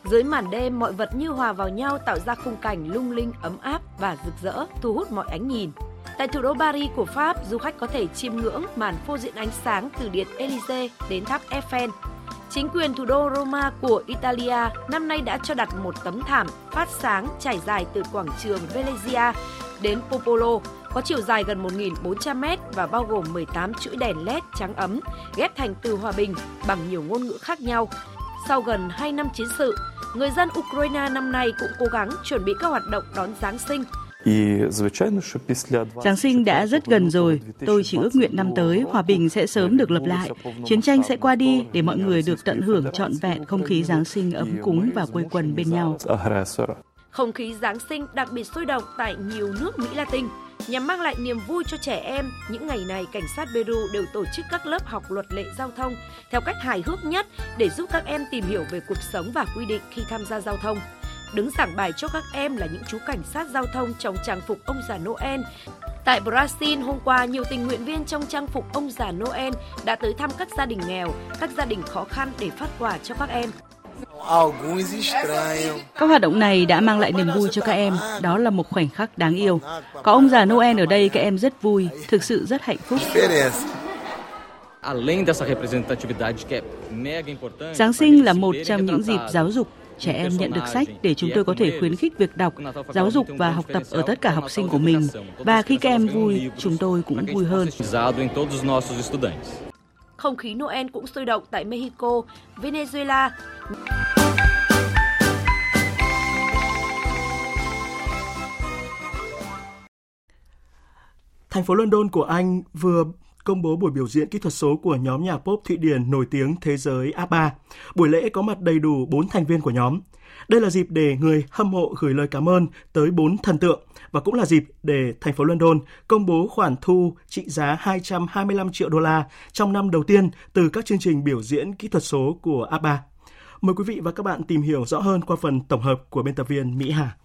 Dưới màn đêm, mọi vật như hòa vào nhau tạo ra khung cảnh lung linh, ấm áp và rực rỡ, thu hút mọi ánh nhìn. Tại thủ đô Paris của Pháp, du khách có thể chiêm ngưỡng màn phô diễn ánh sáng từ điện Élysée đến tháp Eiffel. Chính quyền thủ đô Roma của Italia năm nay đã cho đặt một tấm thảm phát sáng trải dài từ quảng trường Venezia đến Popolo, có chiều dài gần 1.400 mét và bao gồm 18 chuỗi đèn LED trắng ấm ghép thành từ hòa bình bằng nhiều ngôn ngữ khác nhau. Sau gần 2 năm chiến sự, người dân Ukraine năm nay cũng cố gắng chuẩn bị các hoạt động đón Giáng sinh Giáng sinh đã rất gần rồi. Tôi chỉ ước nguyện năm tới hòa bình sẽ sớm được lập lại. Chiến tranh sẽ qua đi để mọi người được tận hưởng trọn vẹn không khí Giáng sinh ấm cúng và quây quần bên nhau. Không khí Giáng sinh đặc biệt sôi động tại nhiều nước Mỹ Latin. Nhằm mang lại niềm vui cho trẻ em, những ngày này cảnh sát Peru đều tổ chức các lớp học luật lệ giao thông theo cách hài hước nhất để giúp các em tìm hiểu về cuộc sống và quy định khi tham gia giao thông. Đứng giảng bài cho các em là những chú cảnh sát giao thông trong trang phục ông già Noel. Tại Brazil, hôm qua, nhiều tình nguyện viên trong trang phục ông già Noel đã tới thăm các gia đình nghèo, các gia đình khó khăn để phát quà cho các em. Các hoạt động này đã mang lại niềm vui cho các em, đó là một khoảnh khắc đáng yêu. Có ông già Noel ở đây các em rất vui, thực sự rất hạnh phúc. Giáng sinh là một trong những dịp giáo dục trẻ em nhận được sách để chúng tôi có thể khuyến khích việc đọc, giáo dục và học tập ở tất cả học sinh của mình. Và khi các em vui, chúng tôi cũng vui hơn. Không khí Noel cũng sôi động tại Mexico, Venezuela. Thành phố London của Anh vừa công bố buổi biểu diễn kỹ thuật số của nhóm nhạc pop Thụy Điển nổi tiếng thế giới ABBA. Buổi lễ có mặt đầy đủ 4 thành viên của nhóm. Đây là dịp để người hâm mộ gửi lời cảm ơn tới 4 thần tượng và cũng là dịp để thành phố London công bố khoản thu trị giá 225 triệu đô la trong năm đầu tiên từ các chương trình biểu diễn kỹ thuật số của ABBA. Mời quý vị và các bạn tìm hiểu rõ hơn qua phần tổng hợp của biên tập viên Mỹ Hà.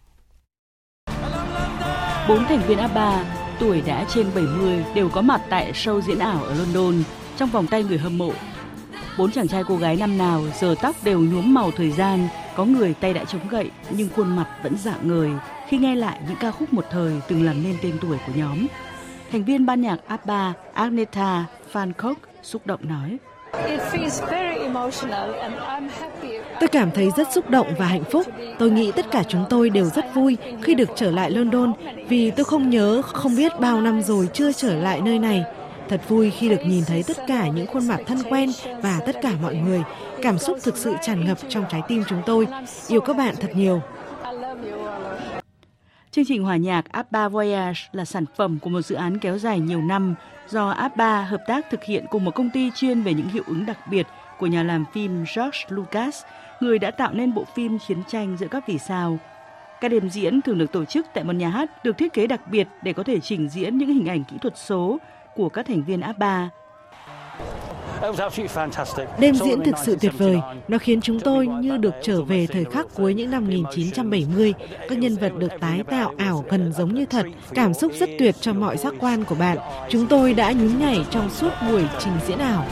Bốn thành viên ABBA tuổi đã trên 70 đều có mặt tại show diễn ảo ở London trong vòng tay người hâm mộ. Bốn chàng trai cô gái năm nào giờ tóc đều nhuốm màu thời gian, có người tay đã chống gậy nhưng khuôn mặt vẫn dạng người khi nghe lại những ca khúc một thời từng làm nên tên tuổi của nhóm. Thành viên ban nhạc ABBA Agneta Phancock xúc động nói. Tôi cảm thấy rất xúc động và hạnh phúc. Tôi nghĩ tất cả chúng tôi đều rất vui khi được trở lại London vì tôi không nhớ, không biết bao năm rồi chưa trở lại nơi này. Thật vui khi được nhìn thấy tất cả những khuôn mặt thân quen và tất cả mọi người. Cảm xúc thực sự tràn ngập trong trái tim chúng tôi. Yêu các bạn thật nhiều. Chương trình hòa nhạc ABBA Voyage là sản phẩm của một dự án kéo dài nhiều năm do ABBA hợp tác thực hiện cùng một công ty chuyên về những hiệu ứng đặc biệt của nhà làm phim George Lucas, người đã tạo nên bộ phim chiến tranh giữa các vì sao. Các đêm diễn thường được tổ chức tại một nhà hát được thiết kế đặc biệt để có thể trình diễn những hình ảnh kỹ thuật số của các thành viên ABBA. Đêm diễn thực sự tuyệt vời. Nó khiến chúng tôi như được trở về thời khắc cuối những năm 1970. Các nhân vật được tái tạo ảo gần giống như thật. Cảm xúc rất tuyệt cho mọi giác quan của bạn. Chúng tôi đã nhún nhảy trong suốt buổi trình diễn ảo.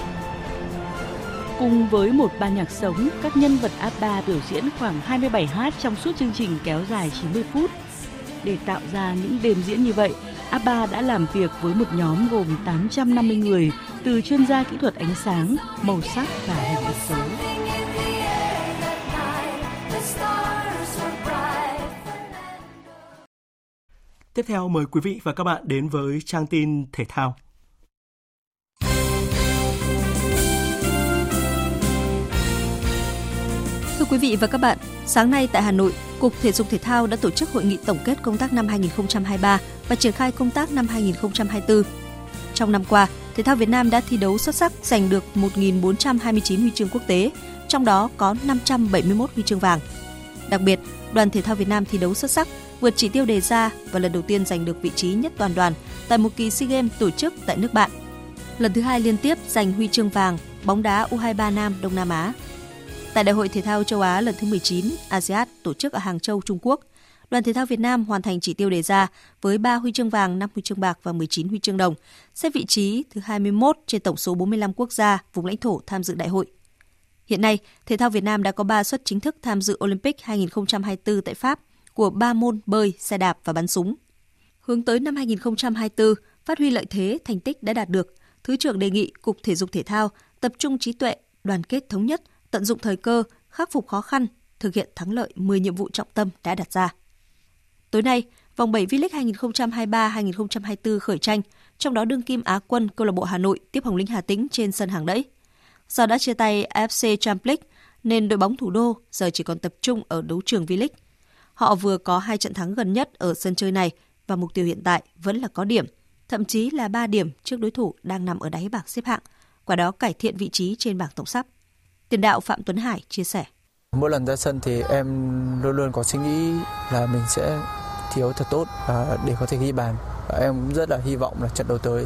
Cùng với một ban nhạc sống, các nhân vật ABBA biểu diễn khoảng 27 hát trong suốt chương trình kéo dài 90 phút. Để tạo ra những đêm diễn như vậy, ABBA đã làm việc với một nhóm gồm 850 người, từ chuyên gia kỹ thuật ánh sáng, màu sắc và hình ảnh số. Tiếp theo mời quý vị và các bạn đến với trang tin thể thao. Quý vị và các bạn, sáng nay tại Hà Nội, Cục Thể dục Thể thao đã tổ chức hội nghị tổng kết công tác năm 2023 và triển khai công tác năm 2024. Trong năm qua, thể thao Việt Nam đã thi đấu xuất sắc giành được 1.429 huy chương quốc tế, trong đó có 571 huy chương vàng. Đặc biệt, đoàn thể thao Việt Nam thi đấu xuất sắc, vượt chỉ tiêu đề ra và lần đầu tiên giành được vị trí nhất toàn đoàn tại một kỳ SEA Games tổ chức tại nước bạn. Lần thứ hai liên tiếp giành huy chương vàng bóng đá U23 Nam Đông Nam Á. Tại Đại hội Thể thao châu Á lần thứ 19 ASEAN tổ chức ở Hàng Châu, Trung Quốc, đoàn thể thao Việt Nam hoàn thành chỉ tiêu đề ra với 3 huy chương vàng, 5 huy chương bạc và 19 huy chương đồng, xếp vị trí thứ 21 trên tổng số 45 quốc gia, vùng lãnh thổ tham dự đại hội. Hiện nay, thể thao Việt Nam đã có 3 suất chính thức tham dự Olympic 2024 tại Pháp của 3 môn bơi, xe đạp và bắn súng. Hướng tới năm 2024, phát huy lợi thế, thành tích đã đạt được, Thứ trưởng đề nghị Cục Thể dục Thể thao tập trung trí tuệ, đoàn kết thống nhất, tận dụng thời cơ, khắc phục khó khăn, thực hiện thắng lợi 10 nhiệm vụ trọng tâm đã đặt ra. Tối nay, vòng 7 V-League 2023-2024 khởi tranh, trong đó đương kim Á quân câu lạc bộ Hà Nội tiếp Hồng Lĩnh Hà Tĩnh trên sân hàng đẫy. Do đã chia tay AFC Champions League, nên đội bóng thủ đô giờ chỉ còn tập trung ở đấu trường V-League. Họ vừa có hai trận thắng gần nhất ở sân chơi này và mục tiêu hiện tại vẫn là có điểm, thậm chí là 3 điểm trước đối thủ đang nằm ở đáy bảng xếp hạng, qua đó cải thiện vị trí trên bảng tổng sắp. Tiền đạo Phạm Tuấn Hải chia sẻ. Mỗi lần ra sân thì em luôn luôn có suy nghĩ là mình sẽ thiếu thật tốt để có thể ghi bàn. Và em cũng rất là hy vọng là trận đấu tới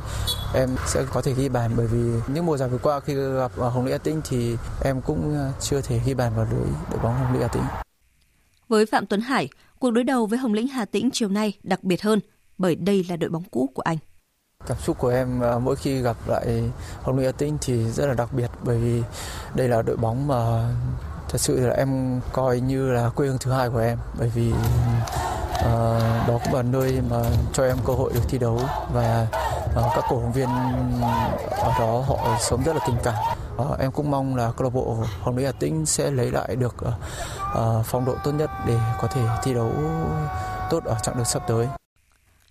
em sẽ có thể ghi bàn bởi vì những mùa giải vừa qua khi gặp Hồng Lĩnh Hà Tĩnh thì em cũng chưa thể ghi bàn vào lưới đội bóng Hồng Lĩnh Hà Tĩnh. Với Phạm Tuấn Hải, cuộc đối đầu với Hồng Lĩnh Hà Tĩnh chiều nay đặc biệt hơn bởi đây là đội bóng cũ của anh. Cảm xúc của em à, mỗi khi gặp lại Hồng Lĩnh Hà Tĩnh thì rất là đặc biệt bởi vì đây là đội bóng mà thật sự là em coi như là quê hương thứ hai của em bởi vì uh, đó cũng là nơi mà cho em cơ hội được thi đấu và uh, các cổ động viên ở đó họ sống rất là tình cảm. Uh, em cũng mong là câu lạc bộ Hồng Lĩnh Hà Tĩnh sẽ lấy lại được uh, phong độ tốt nhất để có thể thi đấu tốt ở trạng đường sắp tới.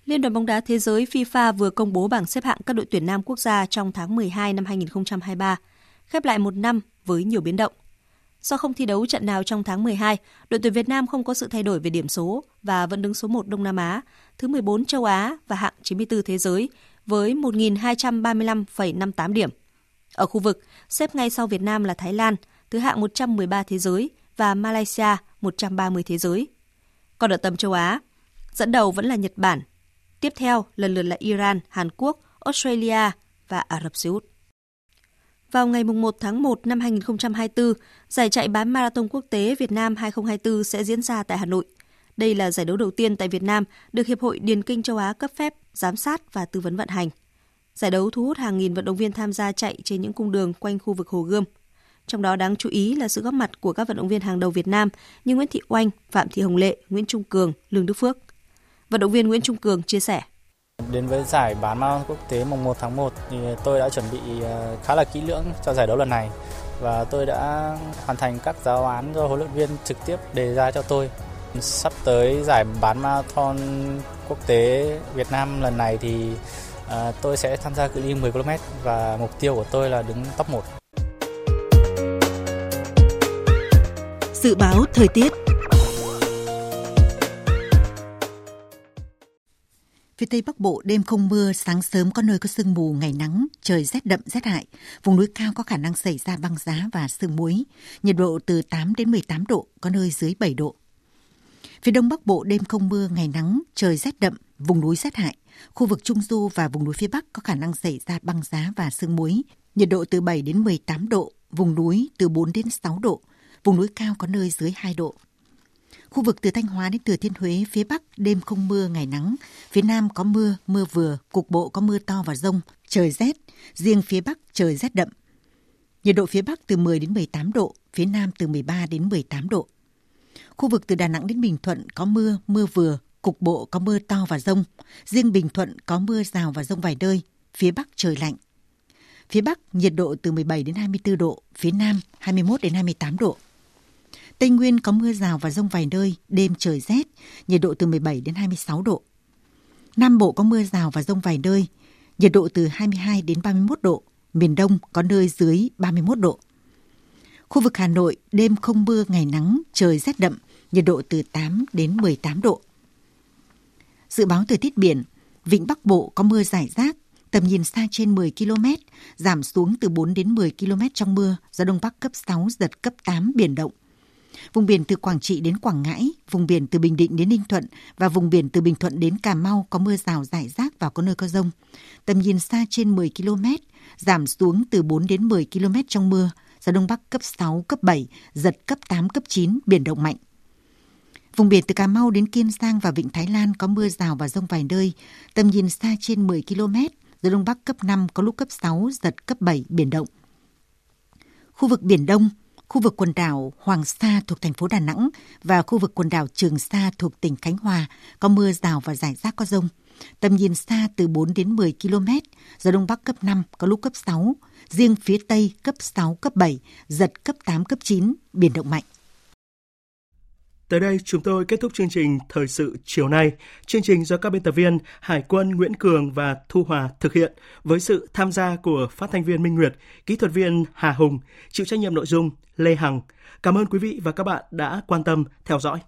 Liên đoàn bóng đá thế giới FIFA vừa công bố bảng xếp hạng các đội tuyển nam quốc gia trong tháng 12 năm 2023, khép lại một năm với nhiều biến động. Do không thi đấu trận nào trong tháng 12, đội tuyển Việt Nam không có sự thay đổi về điểm số và vẫn đứng số 1 Đông Nam Á, thứ 14 châu Á và hạng 94 thế giới với 1.235,58 điểm. Ở khu vực, xếp ngay sau Việt Nam là Thái Lan, thứ hạng 113 thế giới và Malaysia 130 thế giới. Còn ở tầm châu Á, dẫn đầu vẫn là Nhật Bản, tiếp theo lần lượt là Iran, Hàn Quốc, Australia và Ả Rập Xê Út. Vào ngày 1 tháng 1 năm 2024, giải chạy bán marathon quốc tế Việt Nam 2024 sẽ diễn ra tại Hà Nội. Đây là giải đấu đầu tiên tại Việt Nam được Hiệp hội Điền kinh châu Á cấp phép, giám sát và tư vấn vận hành. Giải đấu thu hút hàng nghìn vận động viên tham gia chạy trên những cung đường quanh khu vực Hồ Gươm. Trong đó đáng chú ý là sự góp mặt của các vận động viên hàng đầu Việt Nam như Nguyễn Thị Oanh, Phạm Thị Hồng Lệ, Nguyễn Trung Cường, Lương Đức Phước. Vận động viên Nguyễn Trung Cường chia sẻ. Đến với giải bán marathon quốc tế mùng 1 tháng 1 thì tôi đã chuẩn bị ờ, khá là kỹ lưỡng cho giải đấu lần này và tôi đã hoàn thành các giáo án do huấn luyện viên trực tiếp đề ra cho tôi. Sắp tới giải bán marathon quốc tế Việt Nam lần này thì ờ, tôi sẽ tham gia cự ly 10 km và mục tiêu của tôi là đứng top 1. Dự báo thời tiết Phía Tây Bắc Bộ đêm không mưa, sáng sớm có nơi có sương mù, ngày nắng, trời rét đậm rét hại. Vùng núi cao có khả năng xảy ra băng giá và sương muối. Nhiệt độ từ 8 đến 18 độ, có nơi dưới 7 độ. Phía Đông Bắc Bộ đêm không mưa, ngày nắng, trời rét đậm, vùng núi rét hại. Khu vực Trung Du và vùng núi phía Bắc có khả năng xảy ra băng giá và sương muối. nhiệt độ từ 7 đến 18 độ, vùng núi từ 4 đến 6 độ, vùng núi cao có nơi dưới 2 độ. Khu vực từ Thanh Hóa đến Thừa Thiên Huế, phía Bắc đêm không mưa, ngày nắng. Phía Nam có mưa, mưa vừa, cục bộ có mưa to và rông, trời rét. Riêng phía Bắc trời rét đậm. Nhiệt độ phía Bắc từ 10 đến 18 độ, phía Nam từ 13 đến 18 độ. Khu vực từ Đà Nẵng đến Bình Thuận có mưa, mưa vừa, cục bộ có mưa to và rông. Riêng Bình Thuận có mưa rào và rông vài nơi, phía Bắc trời lạnh. Phía Bắc nhiệt độ từ 17 đến 24 độ, phía Nam 21 đến 28 độ. Tây Nguyên có mưa rào và rông vài nơi, đêm trời rét, nhiệt độ từ 17 đến 26 độ. Nam Bộ có mưa rào và rông vài nơi, nhiệt độ từ 22 đến 31 độ, miền Đông có nơi dưới 31 độ. Khu vực Hà Nội đêm không mưa ngày nắng, trời rét đậm, nhiệt độ từ 8 đến 18 độ. Dự báo thời tiết biển, vịnh Bắc Bộ có mưa rải rác, tầm nhìn xa trên 10 km, giảm xuống từ 4 đến 10 km trong mưa, gió Đông Bắc cấp 6, giật cấp 8, biển động. Vùng biển từ Quảng Trị đến Quảng Ngãi, vùng biển từ Bình Định đến Ninh Thuận và vùng biển từ Bình Thuận đến Cà Mau có mưa rào rải rác và có nơi có rông. Tầm nhìn xa trên 10 km, giảm xuống từ 4 đến 10 km trong mưa, gió Đông Bắc cấp 6, cấp 7, giật cấp 8, cấp 9, biển động mạnh. Vùng biển từ Cà Mau đến Kiên Giang và Vịnh Thái Lan có mưa rào và rông vài nơi, tầm nhìn xa trên 10 km, gió Đông Bắc cấp 5, có lúc cấp 6, giật cấp 7, biển động. Khu vực Biển Đông, khu vực quần đảo Hoàng Sa thuộc thành phố Đà Nẵng và khu vực quần đảo Trường Sa thuộc tỉnh Khánh Hòa có mưa rào và rải rác có rông. Tầm nhìn xa từ 4 đến 10 km, gió Đông Bắc cấp 5, có lúc cấp 6, riêng phía Tây cấp 6, cấp 7, giật cấp 8, cấp 9, biển động mạnh. Tới đây chúng tôi kết thúc chương trình Thời sự chiều nay. Chương trình do các biên tập viên Hải quân Nguyễn Cường và Thu Hòa thực hiện với sự tham gia của phát thanh viên Minh Nguyệt, kỹ thuật viên Hà Hùng, chịu trách nhiệm nội dung Lê Hằng. Cảm ơn quý vị và các bạn đã quan tâm theo dõi.